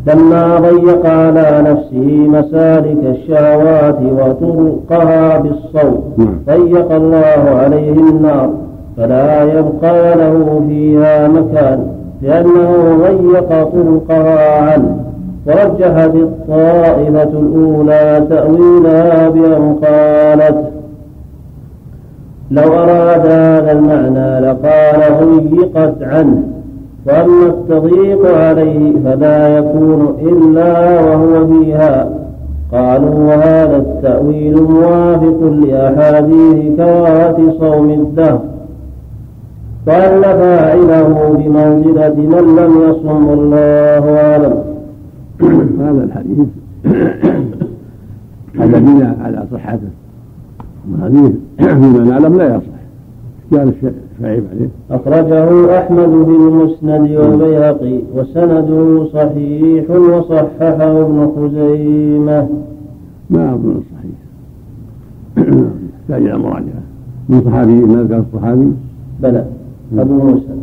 لما ضيق على نفسه مسالك الشهوات وطرقها بالصوم نعم. ضيق الله عليه النار فلا يبقى له فيها مكان لأنه ضيق طرقها عنه ورجحت الطائفة الأولى تأويلها بأن قالت لو أراد هذا المعنى لقال ضيقت عنه وأما التضييق عليه فلا يكون إلا وهو فيها. قالوا وهذا التأويل موافق لأحاديث كراهة صوم الدهر. وأن فاعله بمنزلة من لم يصم الله أعلم. *coughs* هذا الحديث. *coughs* هذا بناء على صحته. الحديث فيما نعلم لا يصح. قال عليه أخرجه أحمد بالمسند والبيهقي وسنده صحيح وصححه ابن خزيمة. ما أظن صحيح يحتاج إلى مراجعة من صحابي ما ذكر الصحابي؟ بلى أبو موسى.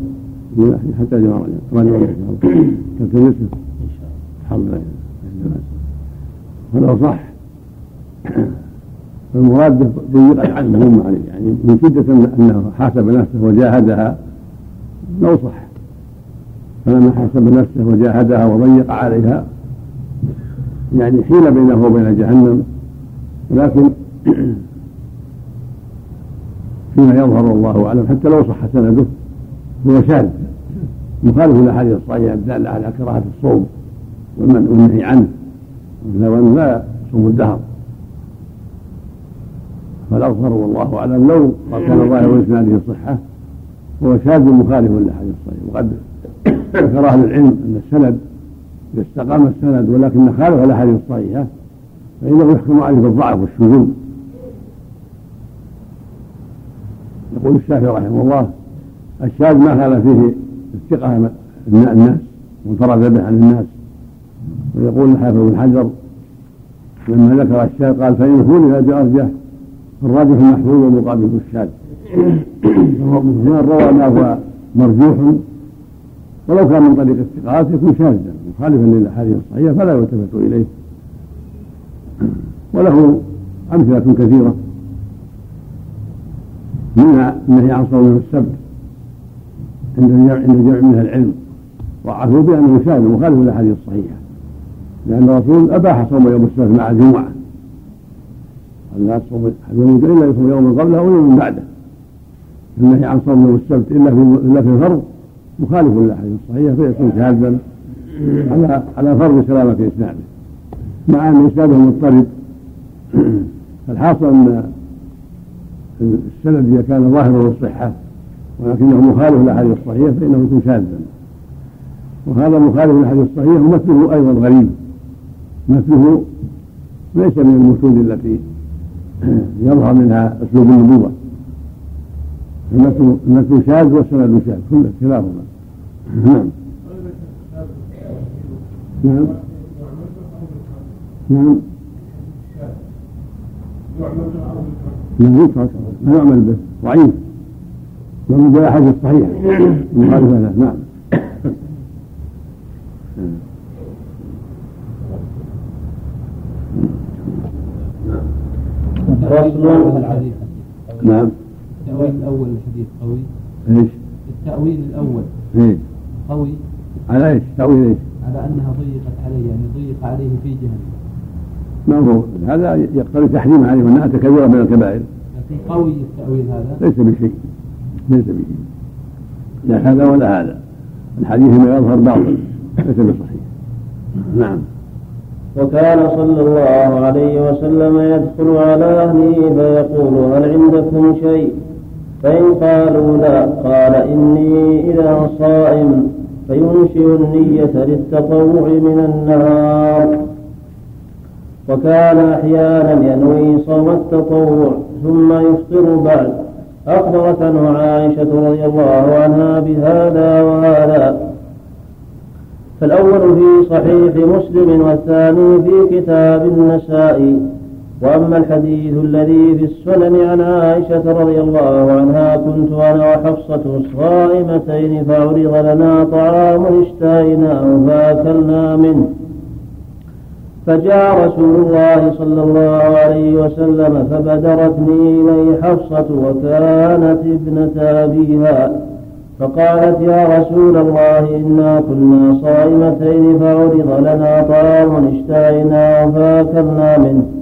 حتى إلى مراجعة راجعة إن شاء الله. تلتمسه إن شاء الله. الحمد لله. ولو صح. *clears throat* فالمراد ضيقت عنه عليه. يعني من شدة أنه حاسب نفسه وجاهدها لو صح. فلما حاسب نفسه وجاهدها وضيق عليها يعني حيل بينه وبين جهنم ولكن *clears throat* فيما يظهر والله أعلم حتى لو صح سنده هو شاذ. مخالف للاحاديث الصحيحة الدالة على كراهة الصوم والنهي عنه. وانه لا يصوم الدهر. فالاظهر والله أعلم لو كان ظاهر إسناده صحه هو شاذ مخالف للأحاديث الصحيحة. وقد ذكر أهل العلم أن السند إذا استقام السند ولكن خالف الأحاديث الصحيحة فإنه يحكم عليه بالضعف والشذوذ. يقول الشافعي رحمه الله الشاذ ما خالف فيه الثقة الناس وانفرد به عن الناس. ويقول الحافظ بن حجر لما ذكر الشاذ قال فإن خولف بأرجح الراجح المحفوظ ومقابل الشاذ. من روى ما هو مرجوح. ولو كان من طريق الثقات يكون شاذا مخالفا للأحاديث الصحيحة فلا يلتفت إليه. وله أمثلة كثيرة. منها النهي عن صوم السبت عند عند جمع من العلم. ضعفوا بأنه شاذ مخالف للأحاديث الصحيحة. لأن الرسول أباح صوم يوم السبت مع الجمعة. لا تصوم احدهم إلا يصوم يوما قبله أو يوما بعده. النهي عن صوم يوم السبت إلا في إلا في الفرض. مخالف للأحاديث الصحيحة فيكون شاذا على على فرض سلامه اسناده مع أن إسناده مضطرب. فالحاصل أن السند إذا كان ظاهره الصحه ولكنه مخالف للأحاديث الصحيحة فإنه يكون شاذا. وهذا مخالف للأحاديث الصحيحة ومثله أيضا غريب. مثله ليس من المتون التي يظهر منها أسلوب النبوة. المثل شاذ والسند شاذ. كله كلاهما نعم. نعم. نعم. لا يترك. ما يعمل به. ضعيف. ومن جاء حديث صحيح مخالفة له. نعم نعم التأويل الأول الحديث قوي إيش؟ التأويل الأول. إيش؟ قوي. على إيش؟ تأويل إيش؟ على أنها ضيقت عليه يعني ضيق عليه في جهنم. ما هو؟ هذا يقتضي تحريم عليه وأنها كبيره من الكبائر. لكن قوي التأويل هذا. ليس بشيء. ليس بشيء. لا هذا ولا هذا. الحديث ما يظهر باطل ليس بصحيح. نعم. وكان صلى الله عليه وسلم يدخل على أهله فيقول هل عندكم شيء؟ فإن قالوا لا قال إني إذا صائم فينشئ النية للتطوع من النهار وكان أحيانا ينوي صوم التطوع ثم يفطر بعد. أخبرت عنه عائشة رضي الله عنها بهذا وهذا. فالأول في صحيح مسلم والثاني في كتاب النسائي وأما الحديث الذي في السنن عن عائشة رضي الله عنها كنت أنا وحفصة صائمتين فعرض لنا طعام اشتهيناه فأكلنا منه. فجاء رسول الله صلى الله عليه وسلم فبدرتني إليه حفصة وكانت ابنة أبيها. فقالت يا رسول الله إنا كنا صائمتين فعرض لنا طعام اشتهيناه فأكلنا منه.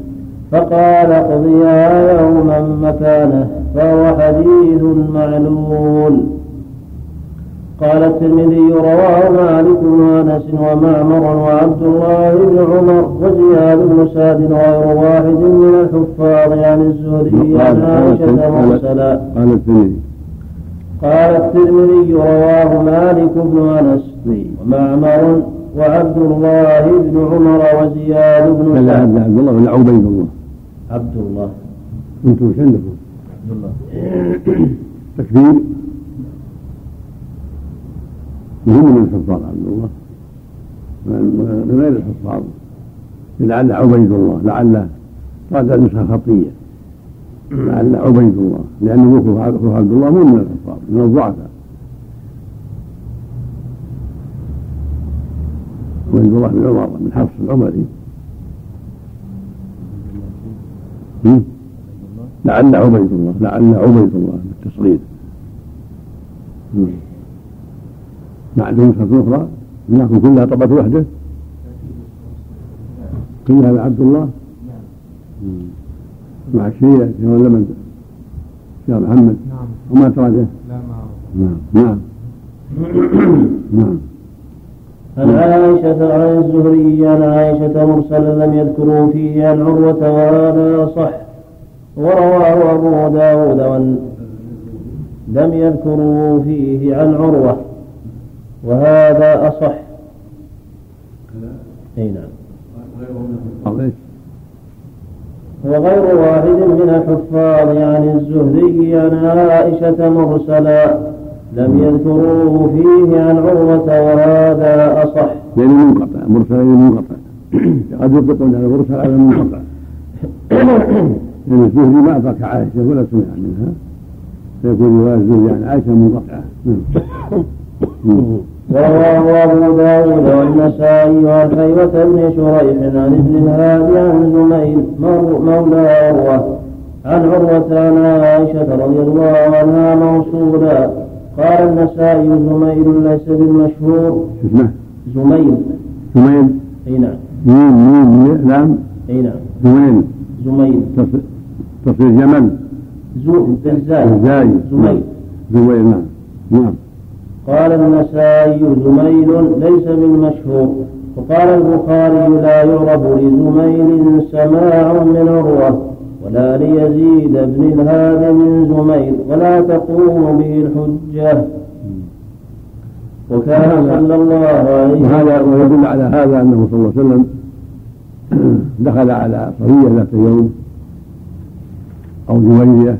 فقال قضيها يوما مكانه فهو حديث معلول. قال الترمذي رواه مالك وأنس ومعمر وعبد الله بن عمر وزياد بن سعد غير واحد من الحفاظ عن الزهري عن عائشة مرسلا قال الترمذي. قال الترمذي رواه مالك بن أنس ومعمر وعبد الله بن عمر وزياد بن سعد. عبد الله ولا عبيد الله. عبد الله أنتم وش عندكم؟ عبد الله *coughs* تكبير؟ مهم من الحفاظ عبد الله. من غير الحفاظ. لعل عبيد الله لعل قال النسخة خطية. لعل عبيد الله. لأن وقوف عبد الله مو من الحفاظ من الضعفاء وعبد الله بن عمر بن حفص العمري هم؟ لعل عبيد الله لعل عبيد الله بالتصغير. ما عندهم نسخة أخرى هناكم كلها طبعة وحده. كلها لعبد الله. مم. مع الشيء ولا من يا محمد. نعم. وما تراجع لا ما نعم. نعم. *coughs* نعم. عن عائشة عن الزهري عن عائشة مرسلا لم يذكروا فيه عن عروة وهذا صح ورواه أبو داود لم يذكروا فيه عن عروة. وهذا أصح. أي نعم؟ وغير واحد من الحفاظ عن الزهري عن عائشة مرسلا لم يذكروه فيه عن عروة وهذا أصح. بين منقطع مرسلين منقطع. قد يطلقون على المرسل على المنقطع لأن الزهري ما أدرك عائشة ولا سمع منها. فيكون رواية الزهري عن عائشة منقطعة. ورواه أبو داود والنسائي حيوة بن شريح عن ابن الهادي عن زميل مولى عروة عن عروة عن عائشة رضي الله عنها موصولا قال النسائي زميل ليس بالمشهور. اسمه زميل زميل أي نعم. ميم ميم لام أي نعم. زميل زميل تصير جمل. زو بالزاي زاي زميل زميل نعم. نعم. قال النسائي زميل ليس بالمشهور. وقال البخاري لا يعرف لزميل سماع من عروة. ولا ليزيد بن الهاد من زميل ولا تقوم به الحجة. وكان صلى الله عليه وسلم وهذا ويدل على هذا أنه صلى الله عليه وسلم *clears throat* دخل على صفية ذات يوم أو جويريه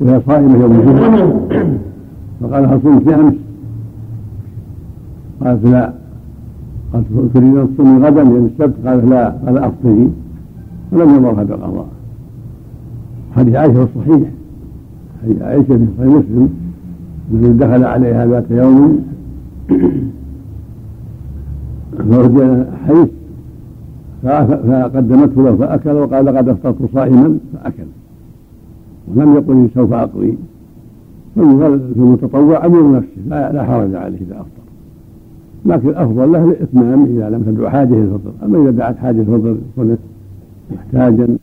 وهي صائمة يوم الجمعة. *coughs* فقال هل صمت أمس؟ قالت لا. قالت تريد أن تصومي غدا يوم السبت قالت لا. قال أفطري. ولم يمرها بالقضاء حديث عائشة الصحيح حديث عائشة في صحيح مسلم الذي دخل عليها ذات يوم. *clears throat* فرجع حيث فقدمته له فأكل وقال لقد أفطرت صائما فأكل. ولم يقل سوف أقضي. في المتطوع أمر نفسه لا, لا حرج عليه إذا أفطر. لكن الأفضل له الإتمام إذا لم تدعو حاجة الفطر أما إذا دعت حاجة الفطر كونه محتاجا.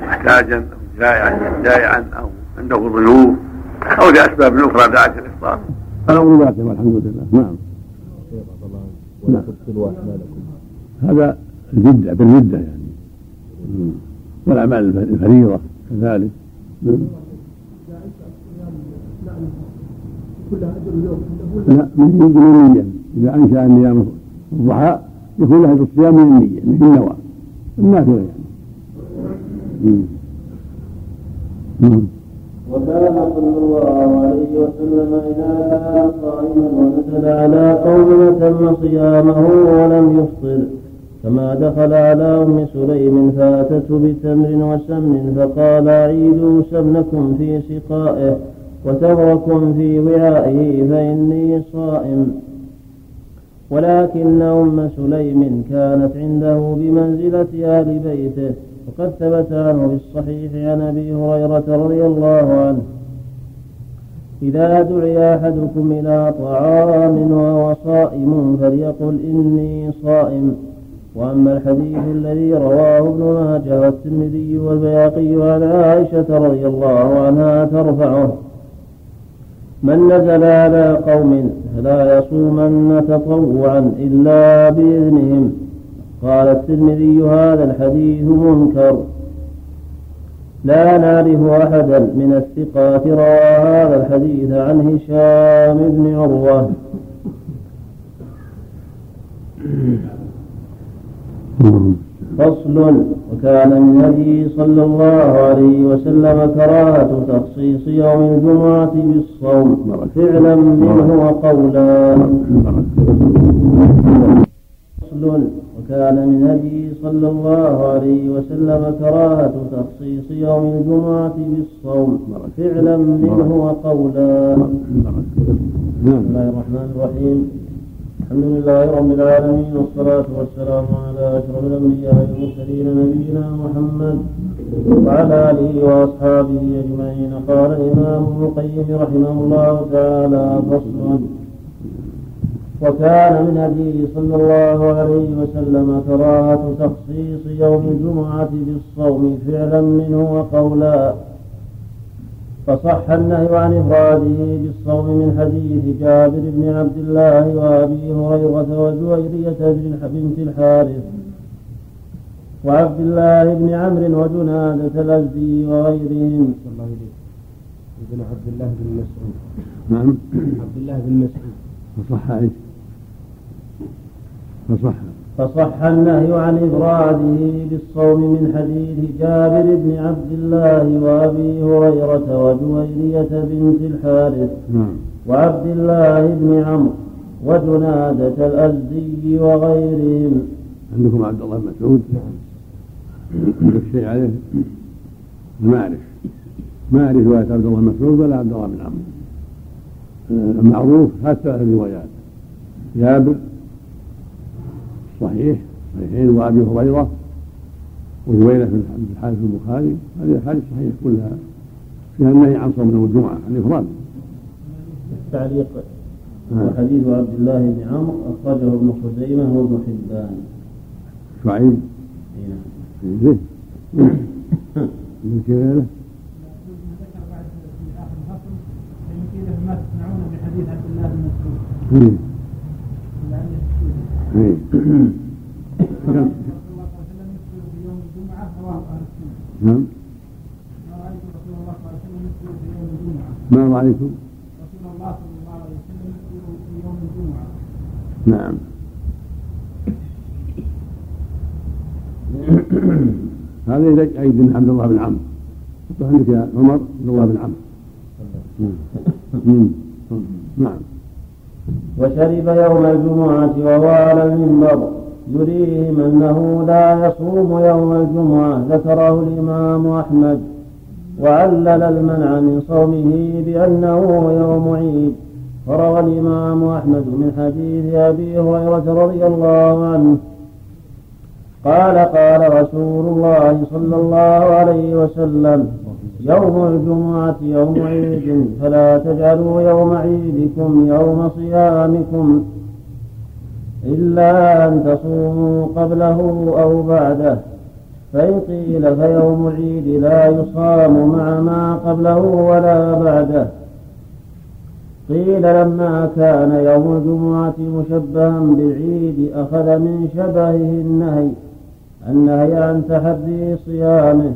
محتاجا جائعا جائعا أو عنده ضيوف أو لأسباب أخرى دعت الإفطار الأمر باقي والحمد لله. نعم. نعم. هذا الردة بالردة يعني. والأعمال الفريضة كذلك. لا من من النية. إذا أنشأ النيام الضحى يكون له الصيام من النية من النوى. النافلة يعني وكان صلى الله عليه وسلم إذا كان صائما ونزل على قوم تم صيامه ولم يفطر. كما دخل على أم سليم فأتته بتمر وسمن فقال عيدوا سمنكم في سقائه وتمركم في وعائه فإني صائم. ولكن أم سليم كانت عنده بمنزلة أهل بيته وقد ثبت عنه في الصحيح عن أبي هريرة رضي الله عنه إذا دعي أحدكم إلى طعام وهو صائم فليقل إني صائم وأما الحديث الذي رواه ابن ماجه والترمذي والبياقي عن عائشة رضي الله عنها ترفعه من نزل على قوم فلا يصومن تطوعا إلا بإذنهم قال الترمذي هذا الحديث منكر. لا نعرف أحدا من الثقات روى هذا الحديث عن هشام بن عروة. فصل وكان من هديه صلى الله عليه وسلم كراهة تخصيص يوم الجمعة بالصوم. فعلا منه وقولا. فصل وكان من هديه صلى الله عليه وسلم كراهة تخصيص يوم الجمعة بالصوم. فعلا منه وقولا. بسم الله الرحمن الرحيم. الحمد لله رب العالمين والصلاة والسلام على أشرف الأنبياء والمرسلين نبينا محمد وعلى آله وأصحابه أجمعين. قال الإمام ابن القيم رحمه الله تعالى فصل وكان من صلى الله عليه وسلم كراهة تخصيص يوم الجمعة بالصوم فعلا منه وقولا فصح النهي عن إفراده بالصوم من حديث جابر بن عبد الله وأبي هريرة وجويرية بنت الحارث وعبد الله بن عمرو وجنادة الأزدي وغيرهم. ابن عبد الله بن مسعود. نعم. عبد الله بن مسعود. فصح إيش؟ فصح فصح النهي عن إفراده بالصوم من حديث جابر بن عبد الله وأبي هريرة وجويرية بنت الحارث نعم. وعبد الله بن عمرو وجنادة الأزدي وغيرهم. عندكم عبد الله بن مسعود؟ عندك شيء عليه؟ ما أعرف. ما أعرف رواية عبد الله بن مسعود ولا عبد الله بن عمرو. المعروف هذه ثلاث روايات جابر صحيح. صحيحين وابي هريرة وجوينه في الحادث البخاري. هذه الأحاديث صحيحة كلها. فيها النهي عن صوم يوم الجمعة. عن افراد التعليق. نعم. وحديث عبد الله بن عمرو أخرجه ابن خزيمة وابن حبان. شعيب. أي نعم. زين من كذا ذكر نعم. ما رايت رسول الله صلى الله عليه وسلم في يوم يوم الجمعه نعم هذا يؤيد ان عبد الله بن عمرو. عندك يا عمر عبد الله بن عمرو. نعم. وشرب يوم الجمعة وهو على المنبر. يريهم أنه لا يصوم يوم الجمعة. ذكره الإمام أحمد. وعلل المنع من صومه بأنه يوم عيد. وروى الإمام أحمد من حديث أبي هريرة رضي الله عنه. قال قال رسول الله صلى الله عليه وسلم يوم الجمعة يوم عيد فلا تجعلوا يوم عيدكم يوم صيامكم إلا أن تصوموا قبله أو بعده فإن قيل فيوم العيد لا يصام مع ما قبله ولا بعده. قيل لما كان يوم الجمعة مشبها بالعيد أخذ من شبهه النهي النهي عن تحري صيامه.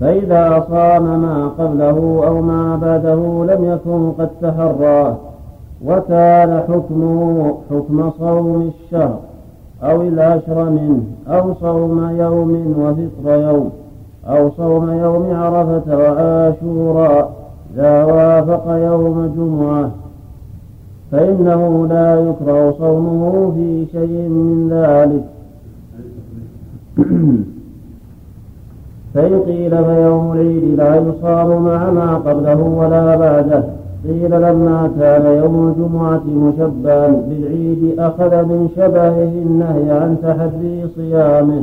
فإذا صام ما قبله أو ما بعده لم يكن قد تحراه وكان حكمه حكم صوم الشهر أو العشر منه أو صوم يوم وفطر يوم أو صوم يوم عرفة وعاشوراء إذا وافق يوم جمعة. فإنه لا يكره صومه في شيء من ذلك. *clears throat* فإن قيل فيوم العيد لا يصام مع ما قبله ولا بعده. قيل لما كان يوم الجمعة مشبها بالعيد أخذ من شبهه النهي عن تحري صيامه.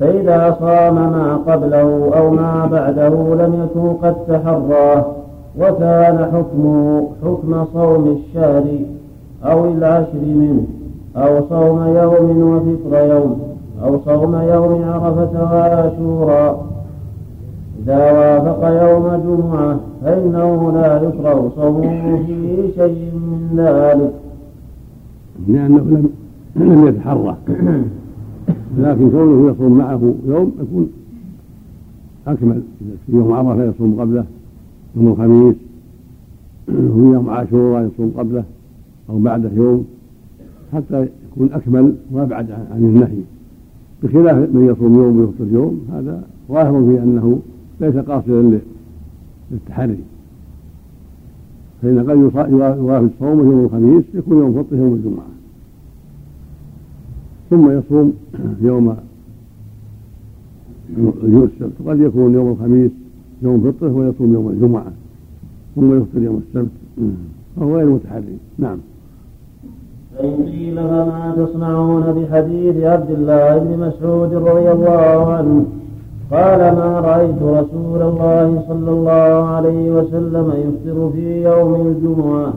فإذا صام ما قبله أو ما بعده لم يكن قد تحراه وكان حكمه حكم صوم الشهر أو العشر منه أو صوم يوم وفطر يوم. أو صوم يوم عرفة وعاشوراء. إذا وافق يوم جمعة فإنه لا يكره صومه في شيء من ذلك. لأنه لم لم يتحرى. لكن كونه يصوم معه يوم يكون أكمل. في يوم عرفة يصوم قبله يوم الخميس هو يوم عاشوراء يصوم قبله أو بعده يوم حتى يكون أكمل وأبعد عن النهي. بخلاف من يصوم يوم ويفطر يوم هذا ظاهر في أنه ليس قاصدا للتحري. فإن قد يوافق صومه يوم الخميس يكون يوم فطره يوم الجمعة. ثم يصوم *clears throat* يوم السبت وقد يكون يوم الخميس يوم فطره ويصوم يوم الجمعة ثم يفطر يوم السبت *clears throat* فهو غير متحري. نعم. فإن قيل فما تصنعون بحديث عبد الله بن مسعود رضي الله عنه. قال ما رأيت رسول الله صلى الله عليه وسلم يفطر في يوم الجمعة.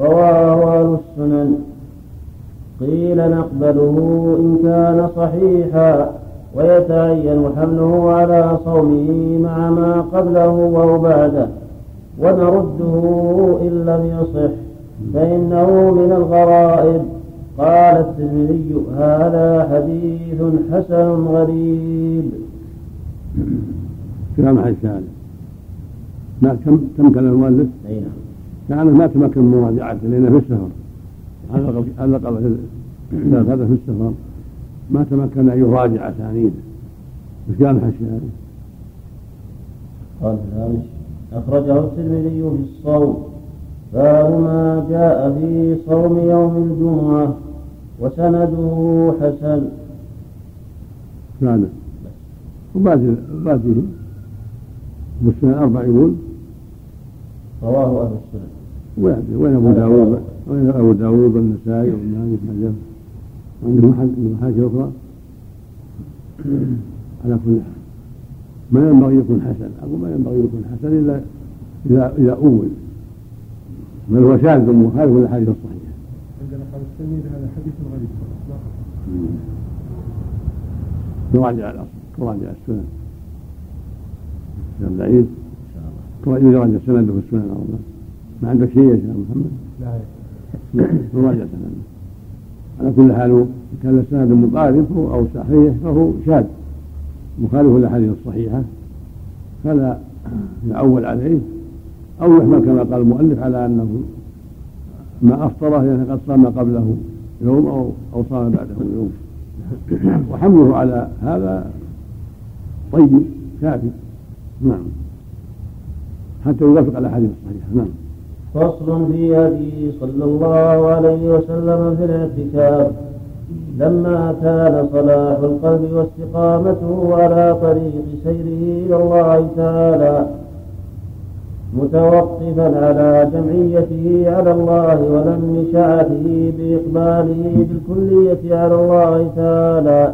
رواه أهل السنن. قيل نقبله إن كان صحيحا. ويتعين حمله على صومه مع ما قبله أو بعده. ونرده إن لم يصح. فإنه من الغرائب. قال الترمذي هذا حديث حسن غريب. كلام حسان ما كم كم كان المؤلف؟ أي نعم. كان ما تمكن من مراجعته لأنه في السفر. علق علق هذا في السفر. ما تمكن أن يراجع أسانيده إيش قال حسان؟ قال الهامش أخرجه الترمذي في الصوم. باب ما جاء في صوم يوم الجمعة وسنده حسن. وبعد بعده مسلم أربع يقول رواه أهل السنة. وين وين أبو داوود وين أبو داوود والنسائي وابن ماجه عندهم حاجة أخرى؟ على كل حال. ما ينبغي يكون حسن. أقول ما ينبغي يكون حسن إلا إذا إذا أول. بل هو شاذ مخالف للأحاديث الصحيحة. عندنا قال السمير هذا حديث غريب. نراجع الأصل تراجع السنن. السنن بعيد. يراجع سنده في السنن أو ما عندك شيء يا شيخ محمد؟ لا نراجع سنده على كل حال كان السند مقارب أو صحيح فهو شاذ. مخالف للأحاديث الصحيحة. فلا يعول عليه. أو يحمل كما قال المؤلف على أنه ما أفطره يعني قد صام قبله يوم أو أو صام بعده يوم. وحمله على هذا طيب كافي. نعم. حتى يوافق الأحاديث الصحيحة. نعم. فصل في هدي صلى الله عليه وسلم في الاعتكاف. لما كان صلاح القلب واستقامته على طريق سيره إلى الله تعالى متوقفا على جمعيته على الله ولم شعته بإقباله بالكلية على الله تعالى.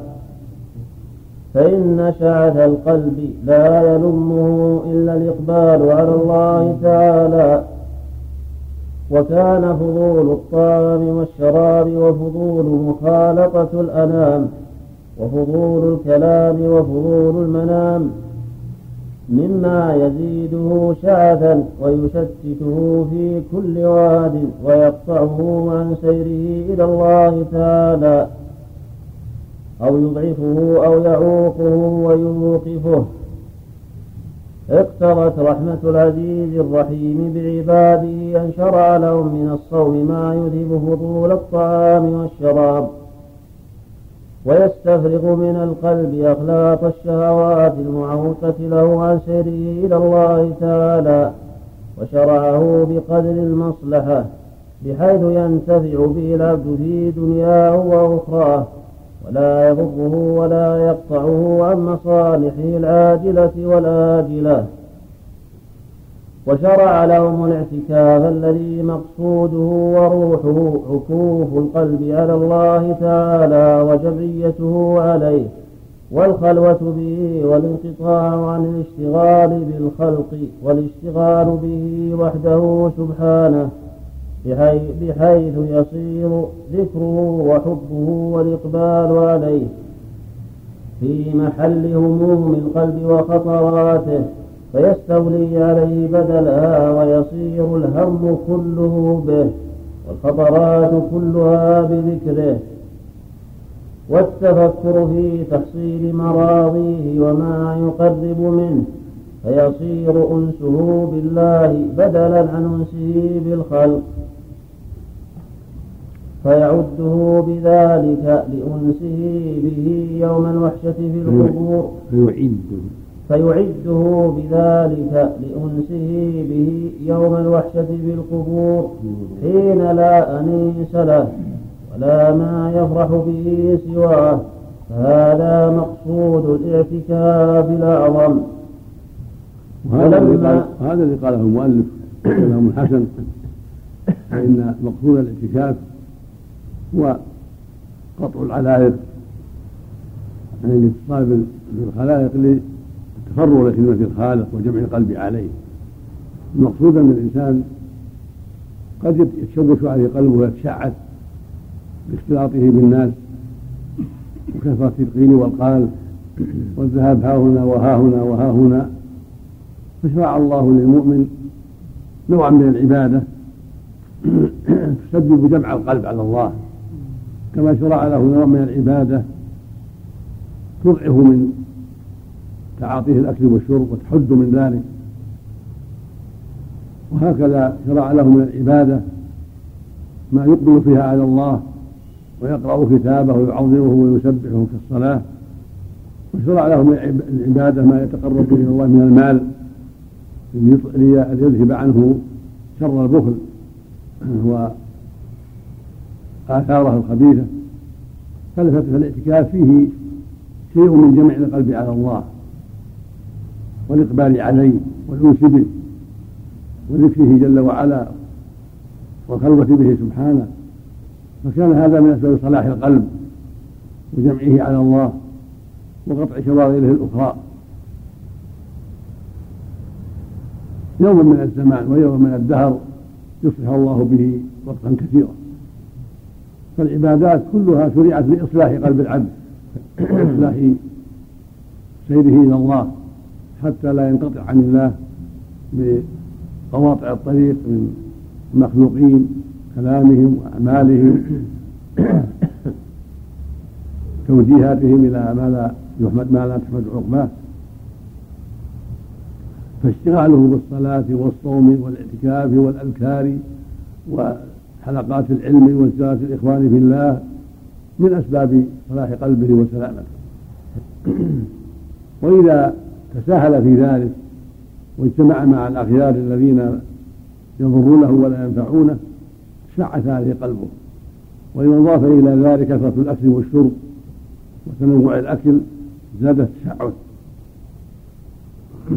فإن شعث القلب لا يلمه إلا الإقبال على الله تعالى. وكان فضول الطعام والشراب وفضول مخالطة الأنام وفضول الكلام وفضول المنام. مما يزيده شعثا ويشتته في كل واد ويقطعه عن سيره إلى الله تعالى أو يضعفه أو يعوقه ويوقفه. اقتضت رحمة العزيز الرحيم بعباده أن شرع لهم من الصوم ما يذهب فضول الطعام والشراب. ويستفرغ من القلب أخلاق الشهوات المعوقة له عن سيره إلى الله تعالى وشرعه بقدر المصلحة بحيث ينتفع به العبد في دنياه وأخراه ولا يضره ولا يقطعه عن مصالحه العاجلة والآجلة. وشرع لهم الاعتكاف الذي مقصوده وروحه عكوف القلب على الله تعالى وجمعيته عليه والخلوة به والانقطاع عن الاشتغال بالخلق والاشتغال به وحده سبحانه بحيث يصير ذكره وحبه والإقبال عليه. في محل هموم القلب وخطراته فيستولي عليه بدلها ويصير الهم كله به والخطرات كلها بذكره. والتفكر في تحصيل مراضيه وما يقرب منه فيصير أنسه بالله بدلا عن أنسه بالخلق. فيعده بذلك لأنسه به يوم الوحشة في القبور. فيعده. فيعده بذلك لأنسه به يوم الوحشة في القبور حين لا أنيس له ولا ما يفرح به سواه. فهذا مقصود الاعتكاف الأعظم. وهذا الذي قال هذا قاله المؤلف كلام حسن فإن مقصود الاعتكاف هو قطع العلائق عن يعني الاتصال بالخلائق للتفرغ لخدمة الخالق وجمع القلب عليه. المقصود أن الإنسان قد يتشوش عليه قلبه ويتشعث باختلاطه بالناس وكثرة القيل والقال والذهاب ها هنا وها هنا وها هنا. فشرع الله للمؤمن نوعا من العبادة *clears throat* تسبب جمع القلب على الله. كما شرع له نوع من العبادة تضعف من تعاطيه الأكل والشرب وتحد من ذلك. وهكذا شرع له من العبادة ما يقبل فيها على الله ويقرأ كتابه ويعظمه ويسبحه في الصلاة. وشرع له من العبادة ما يتقرب إلى الله من المال. ليذهب عنه شر البخل. *clears throat* وآثاره الخبيثة. فالاعتكاف فيه شيء من جمع القلب على الله. والإقبال عليه والأنس به وذكره جل وعلا والخلوة به سبحانه. فكان هذا من أسباب صلاح القلب وجمعه على الله وقطع شواغله الأخرى. يوما من الزمان ويوما من الدهر يصلح الله به وقتا كثيرا. فالعبادات كلها شرعت لإصلاح قلب العبد *coughs* وإصلاح سيره إلى الله. حتى لا ينقطع عن الله بقواطع الطريق من المخلوقين كلامهم وأعمالهم *coughs* توجيهاتهم إلى ما لا يحمد ما لا تحمد عقباه. فاشتغاله بالصلاة والصوم والاعتكاف والأذكار وحلقات العلم وزيارة الإخوان في الله من أسباب صلاح قلبه وسلامته. *coughs* وإذا تساهل في ذلك واجتمع مع الأخيار الذين يضرونه ولا ينفعونه شعث عليه قلبه وإن أضاف إلى ذلك كثرة الأكل والشرب وتنوع الأكل زاد التشعث. *clears throat*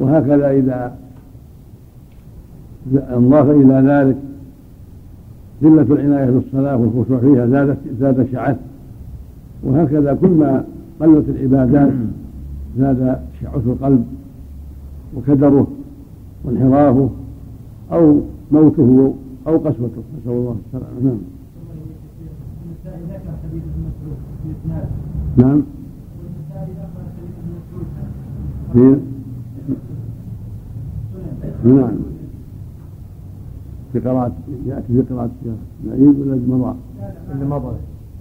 وهكذا إذا انضاف إلى ذلك قلة العناية بالصلاة والخشوع فيها زادت زاد الشعث وهكذا كلما قلت العبادات *clears throat* زاد شعث القلب وكدره وانحرافه أو موته أو قسوته. نسأل الله السلامة. نعم. نعم. نعم. في قراءة يأتي في قراءة نعيد ولا مضى؟ اللي مضى.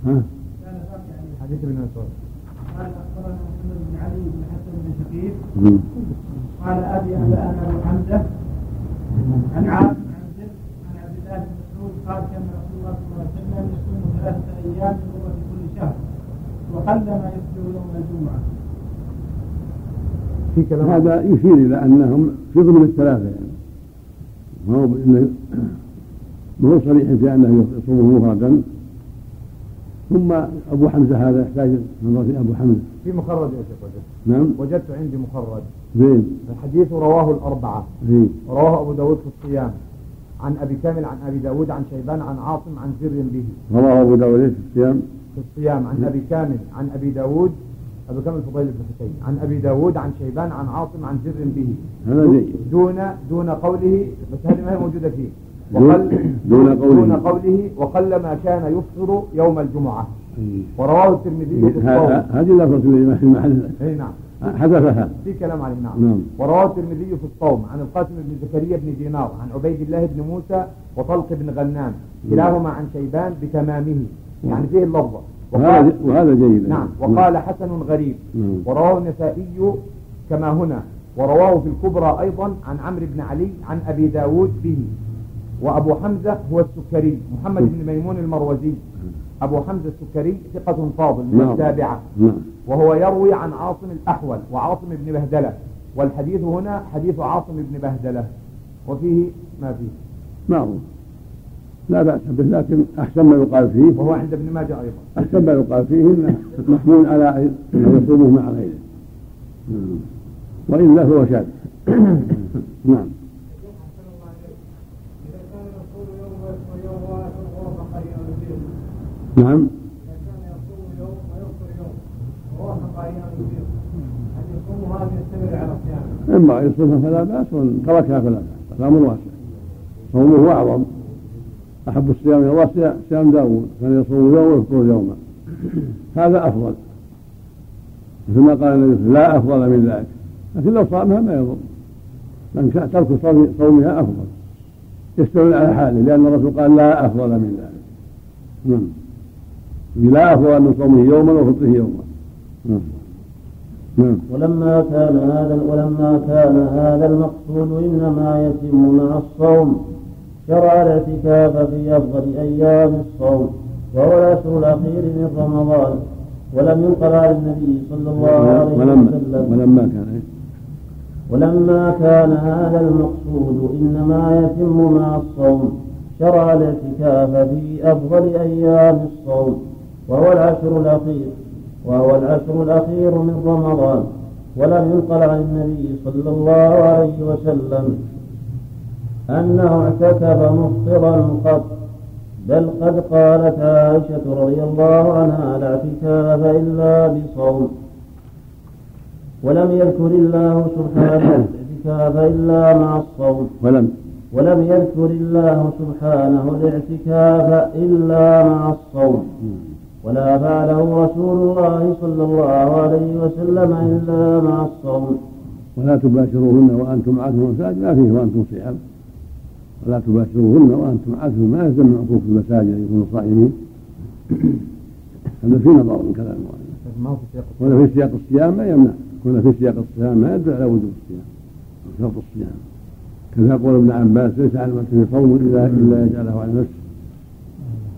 ها؟ حديث ابن مسعود. قال اخبرنا محمد بن علي بن حسن بن شقيق. قال أبي انبانا ابو حمزة عن عاصم عن زر عن عبد الله بن مسعود قال كان رسول الله صلى الله عليه وسلم يصوم ثلاثة أيام من في كل شهر وقلما يصبر يوم الجمعة. في كلام هذا يشير إلى أنهم في ضمن الثلاثة يعني. ما هو ما هو صريح في أنه يصومه مفردا ثم أبو حمزة هذا يحتاج نظر في أبو حمزة. في مخرج يا شيخ وجدت نعم. وجدت عندي مخرج. زين. الحديث رواه الأربعة. زين. رواه أبو داود في الصيام. عن أبي كامل عن أبي داود عن شيبان عن عاصم عن زر به. رواه أبو داود في الصيام. في الصيام. عن أبي كامل عن أبي داود. أبو كامل فضيل بن حسين. عن أبي داود عن شيبان عن عاصم عن زر به. هذا دون دون قوله بس هذه ما هي موجودة فيه. وقل دون قوله. دون قوله وقلما كان يفطر يوم الجمعة. ورواه الترمذي هذه اللفظة اللي في محل أي نعم. حذفها. في كلام عليه نعم, نعم. ورواه الترمذي في الصوم عن القاسم بن زكريا بن دينار عن عبيد الله بن موسى وطلق بن غنام كلاهما عن شيبان بتمامه. يعني فيه اللفظة. وهذا وهذا جيد. نعم. وقال حسن غريب. ورواه النسائي كما هنا. ورواه في الكبرى أيضا عن عمرو بن علي عن أبي داود به. وأبو حمزة هو السكري محمد بن ميمون المروزي. أبو حمزة السكري ثقة فاضل من نعم. التابعة نعم. وهو يروي عن عاصم الأحول وعاصم بن بهدلة. والحديث هنا حديث عاصم بن بهدلة. وفيه ما فيه. معروف لا بأس به لكن أحسن ما يقال فيه. وهو عند ابن ماجه أيضا. أحسن ما يقال فيه أنه محمول على أنه يصومه مع غيره. نعم. وإلا فهو شاذ. *coughs* نعم اذا كان يصوم يوم ويفطر يوم وهو قرينا يصير نعم اذا كان يصوم يوم ويفطر يوم وهو قرينا يصير هل يصوم هذا يستمر على صيامه إما يصومها فلا بأس وإن تركها فلا بأس الأمر واسع. صومه أعظم. أحب الصيام إلى الله صيام- داوود كان يصوم يوم ويفطر يوما هذا أفضل. مثل ما قال النبي لا أفضل من ذلك. لكن لو صامها ما يضر. كان ترك صوم- صومها أفضل. يستمر على حاله لأن الرسول قال لا أفضل من ذلك. نعم. لا أفضل من صومه يوما وفطره يوما. نعم. نعم. ولما كان هذا ولما كان هذا المقصود إنما يتم مع الصوم. شرع الاعتكاف في أفضل أيام الصوم وهو العشر الأخير من رمضان. ولم ينقل عن النبي صلى الله عليه وسلم. ولما كان إيه؟ ولما كان هذا المقصود إنما يتم مع الصوم شرع الاعتكاف في أفضل أيام الصوم. وهو العشر الأخير وهو العشر الأخير من رمضان ولم ينقل عن النبي صلى الله عليه وسلم أنه اعتكف مفطرا قط بل قد قالت عائشة رضي الله عنها لا اعتكاف إلا بصوم. ولم يذكر الله سبحانه الاعتكاف إلا مع الصوم. ولم. ولم يذكر الله سبحانه الاعتكاف إلا مع الصوم. ولا فعله رسول الله صلى الله عليه وسلم إلا مع الصوم. ولا تباشروهن وأنتم عاكفون المساجد ما فيه وأنتم صيام. ولا تباشروهن وأنتم عاكفون ما يلزم العكوف في المساجد أن يكونوا صائمين. هذا في نظر من كلام سياق ولا في سياق الصيام ما يمنع. كنا في سياق الصيام ما يدل على وجوب الصيام. شرط الصيام. كذا يقول ابن عباس ليس على المسلم صوم الا إلا يجعله على نفسه.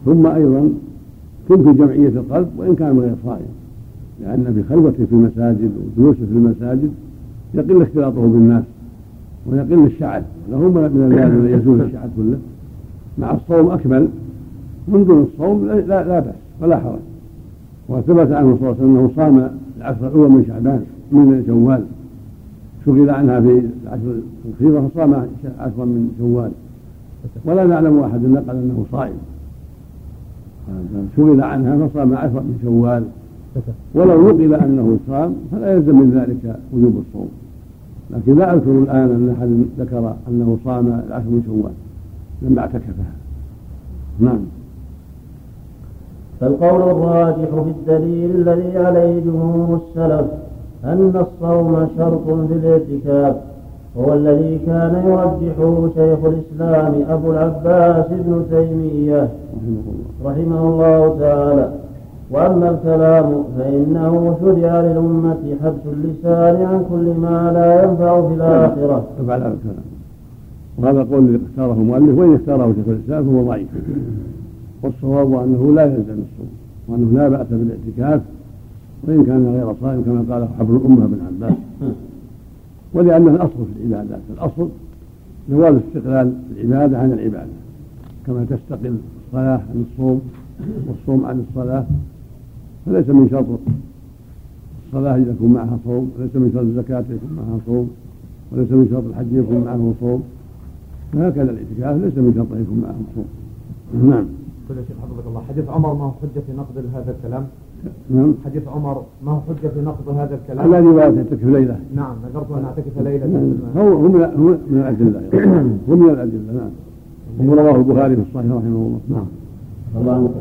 ثم أيضا في جمعية القلب وإن كان غير صائم. لأن في خلوته في المساجد وجلوسه في المساجد يقل اختلاطه بالناس ويقل الشعث له من الذي يزول الشعث كله. مع الصوم أكمل. من دون الصوم لا, لا بأس ولا حرج. وثبت عنه صلى الله عليه وسلم أنه صام العشر الأول من شعبان من شوال. شغل عنها في العشر الأخيرة فصام عشرا من شوال. ولا نعلم أحد نقل أنه صائم. شغل عنها فصام عشرا من شوال. ولو نقل أنه صام فلا يلزم من ذلك وجوب الصوم. لكن لا أذكر الآن أن أحد ذكر أنه صام العشر من شوال. لما أعتكفها. نعم. فالقول الراجح في الدليل الذي عليه جمهور السلف أن الصوم شرط في الاعتكاف. هو الذي كان يرجحه شيخ الإسلام أبو العباس ابن تيمية رحمه الله تعالى. وأما الكلام فإنه شرع للأمة حبس اللسان عن كل ما لا ينفع في الآخرة. الكلام. وهذا القول الذي اختاره المؤلف وإن اختاره شيخ الإسلام فهو ضعيف. والصواب أنه لا يلزم الصوم وأنه لا بأس بالإعتكاف وإن كان غير صائم كما قال حبر الأمة بن عباس. ولأنه الأصل في العبادات الأصل جواز استقلال العبادة عن العبادة. كما تستقل الصلاة عن الصوم والصوم عن الصلاة فليس من شرط الصلاة أن يكون معها صوم وليس من شرط الزكاة أن يكون معها صوم وليس من شرط الحج يكون معه صوم. فهكذا الاعتكاف ليس من شرط يكون معه صوم. نعم. كل شيء حفظك الله حديث عمر ما هو حجة في نقد هذا الكلام؟ نعم. حديث عمر ما هو حجة في نقد هذا الكلام؟ على رواية تعتكف ليلة. نعم نذرت أن أعتكف ليلة. هو هو من هو من الأدلة. *coughs* هو من الأدلة نعم. وهو رواه البخاري في الصحيح رحمه الله. نعم. الله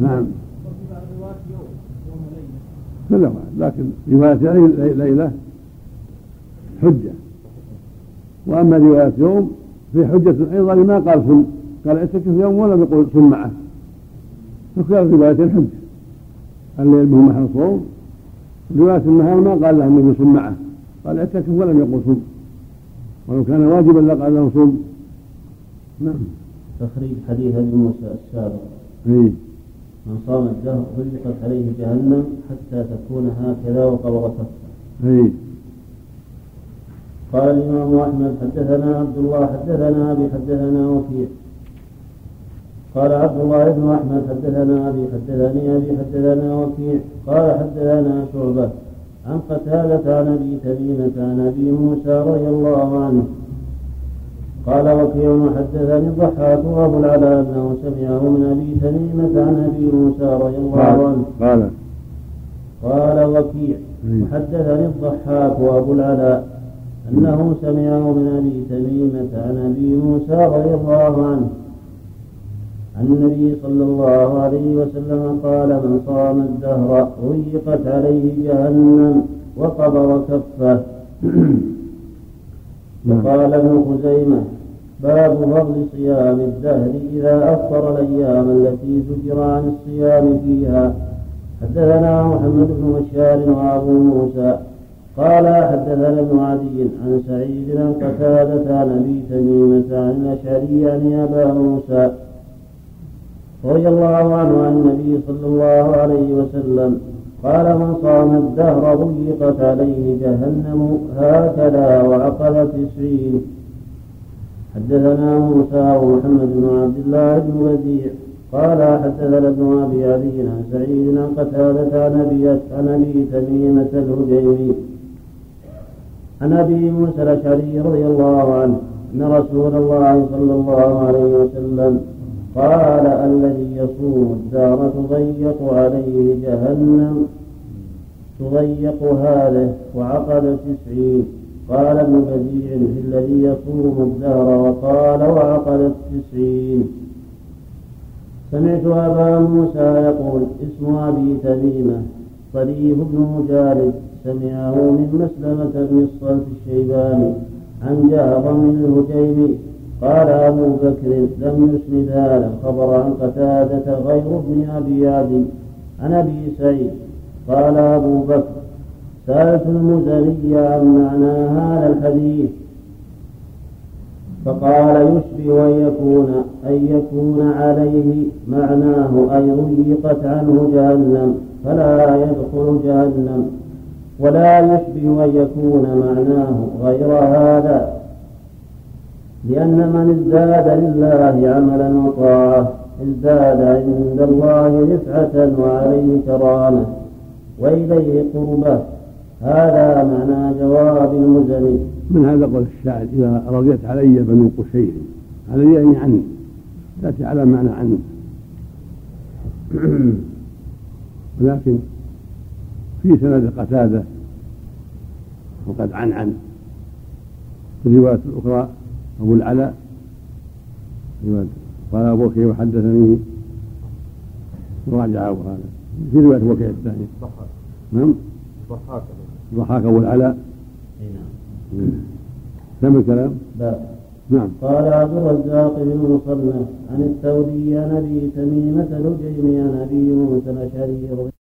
نعم. كل واحد لكن رواية ليلة حجة. وأما رواية يوم في حجة أيضا لما قال صم قال اعتكف يوم ولم يقول صم معه فكلا الروايتين حجة الليل به محل صوم. رواية النهار ما قال له النبي صم معه. قال اعتكف ولم يقل صم ولو كان واجبا لقال له صم نعم. تخريج حديث ابي موسى السابق. اي من صام الدهر غلقت عليه جهنم حتى تكون هكذا وقبض كفه اي قال الإمام أحمد حدثنا عبد الله حدثنا أبي حدثنا وكيع. قال عبد الله بن أحمد حدثنا أبي حدثني أبي حدثنا وكيع قال حدثنا شعبة عن قتادة عن أبي تميمة عن أبي موسى رضي الله عنه. قال وكيع حدثني الضحاك وأبو العلاء أنه سمعه من أبي تميمة عن أبي موسى رضي الله عنه. قال. قال وكيع حدثني الضحاك وأبو العلاء أنه سمعه من أبي تميمة عن أبي موسى رضي الله عنه. عن النبي صلى الله عليه وسلم قال من صام الدهر ضيقت عليه جهنم وقبر كفه *clears throat* وقال ابن خزيمة باب فضل صيام الدهر إذا أفطر الأيام التي ذكر عن الصيام فيها. حدثنا محمد بن بشار وأبو موسى قال حدثنا ابن عدي عن سعيد عن قتادة عن أبي تميمة عن الأشعري عن أبا موسى رضي الله عنه عن النبي صلى الله عليه وسلم قال من صام الدهر ضيقت عليه جهنم هكذا وعقل تسعين. حدثنا موسى ومحمد بن عبد الله بن بديع قال حدثنا ابن أبي عدي عن سعيد عن قتادة عن أبي عن أبي تميمة الهجيمي عن أبي موسى الأشعري رضي الله عنه أن رسول الله صلى الله عليه وسلم قال الذي يصوم الدار تضيق عليه جهنم. تضيق هذه وعقد تسعين قال ابن بديع في الذي يصوم الدهر وقال وعقد التسعين. سمعت أبا موسى يقول اسم أبي تميمة. طريف بن مجالد. سمعه من مسلمة بن الصلت الشيباني. عن جهضم الهجيمي قال أبو بكر لم يسند هذا الخبر عن قتادة غير ابن أبي عدي عن أبي سعيد. قال أبو بكر سألت المزني عن معنى هذا الحديث. فقال يشبه أن يكون أن يكون عليه معناه أي ضيقت عنه جهنم فلا يدخل جهنم. ولا يشبه أن يكون معناه غير هذا. لأن من ازداد لله عملا وطاعة ازداد عند الله رفعة وعليه كرامة وإليه قربة. هذا معنى جواب المزني من هذا قول الشاعر إذا رضيت علي بنو قشير علي يعني عني تأتي على معنى عني. *clears throat* ولكن في سند قتادة وقد عن عن في الرواية الأخرى أبو العلاء قال أبو بكر وحدثني راجع أبو هذا. في رواية أبو بكر الثانية. نعم. ضحاك ضحاك أبو العلاء نعم. سمع الكلام؟ لا. نعم. قال عبد الرزاق بن مصنف عن الثوري عن ابي تميمة الهجيمي عن ابي موسى الاشعري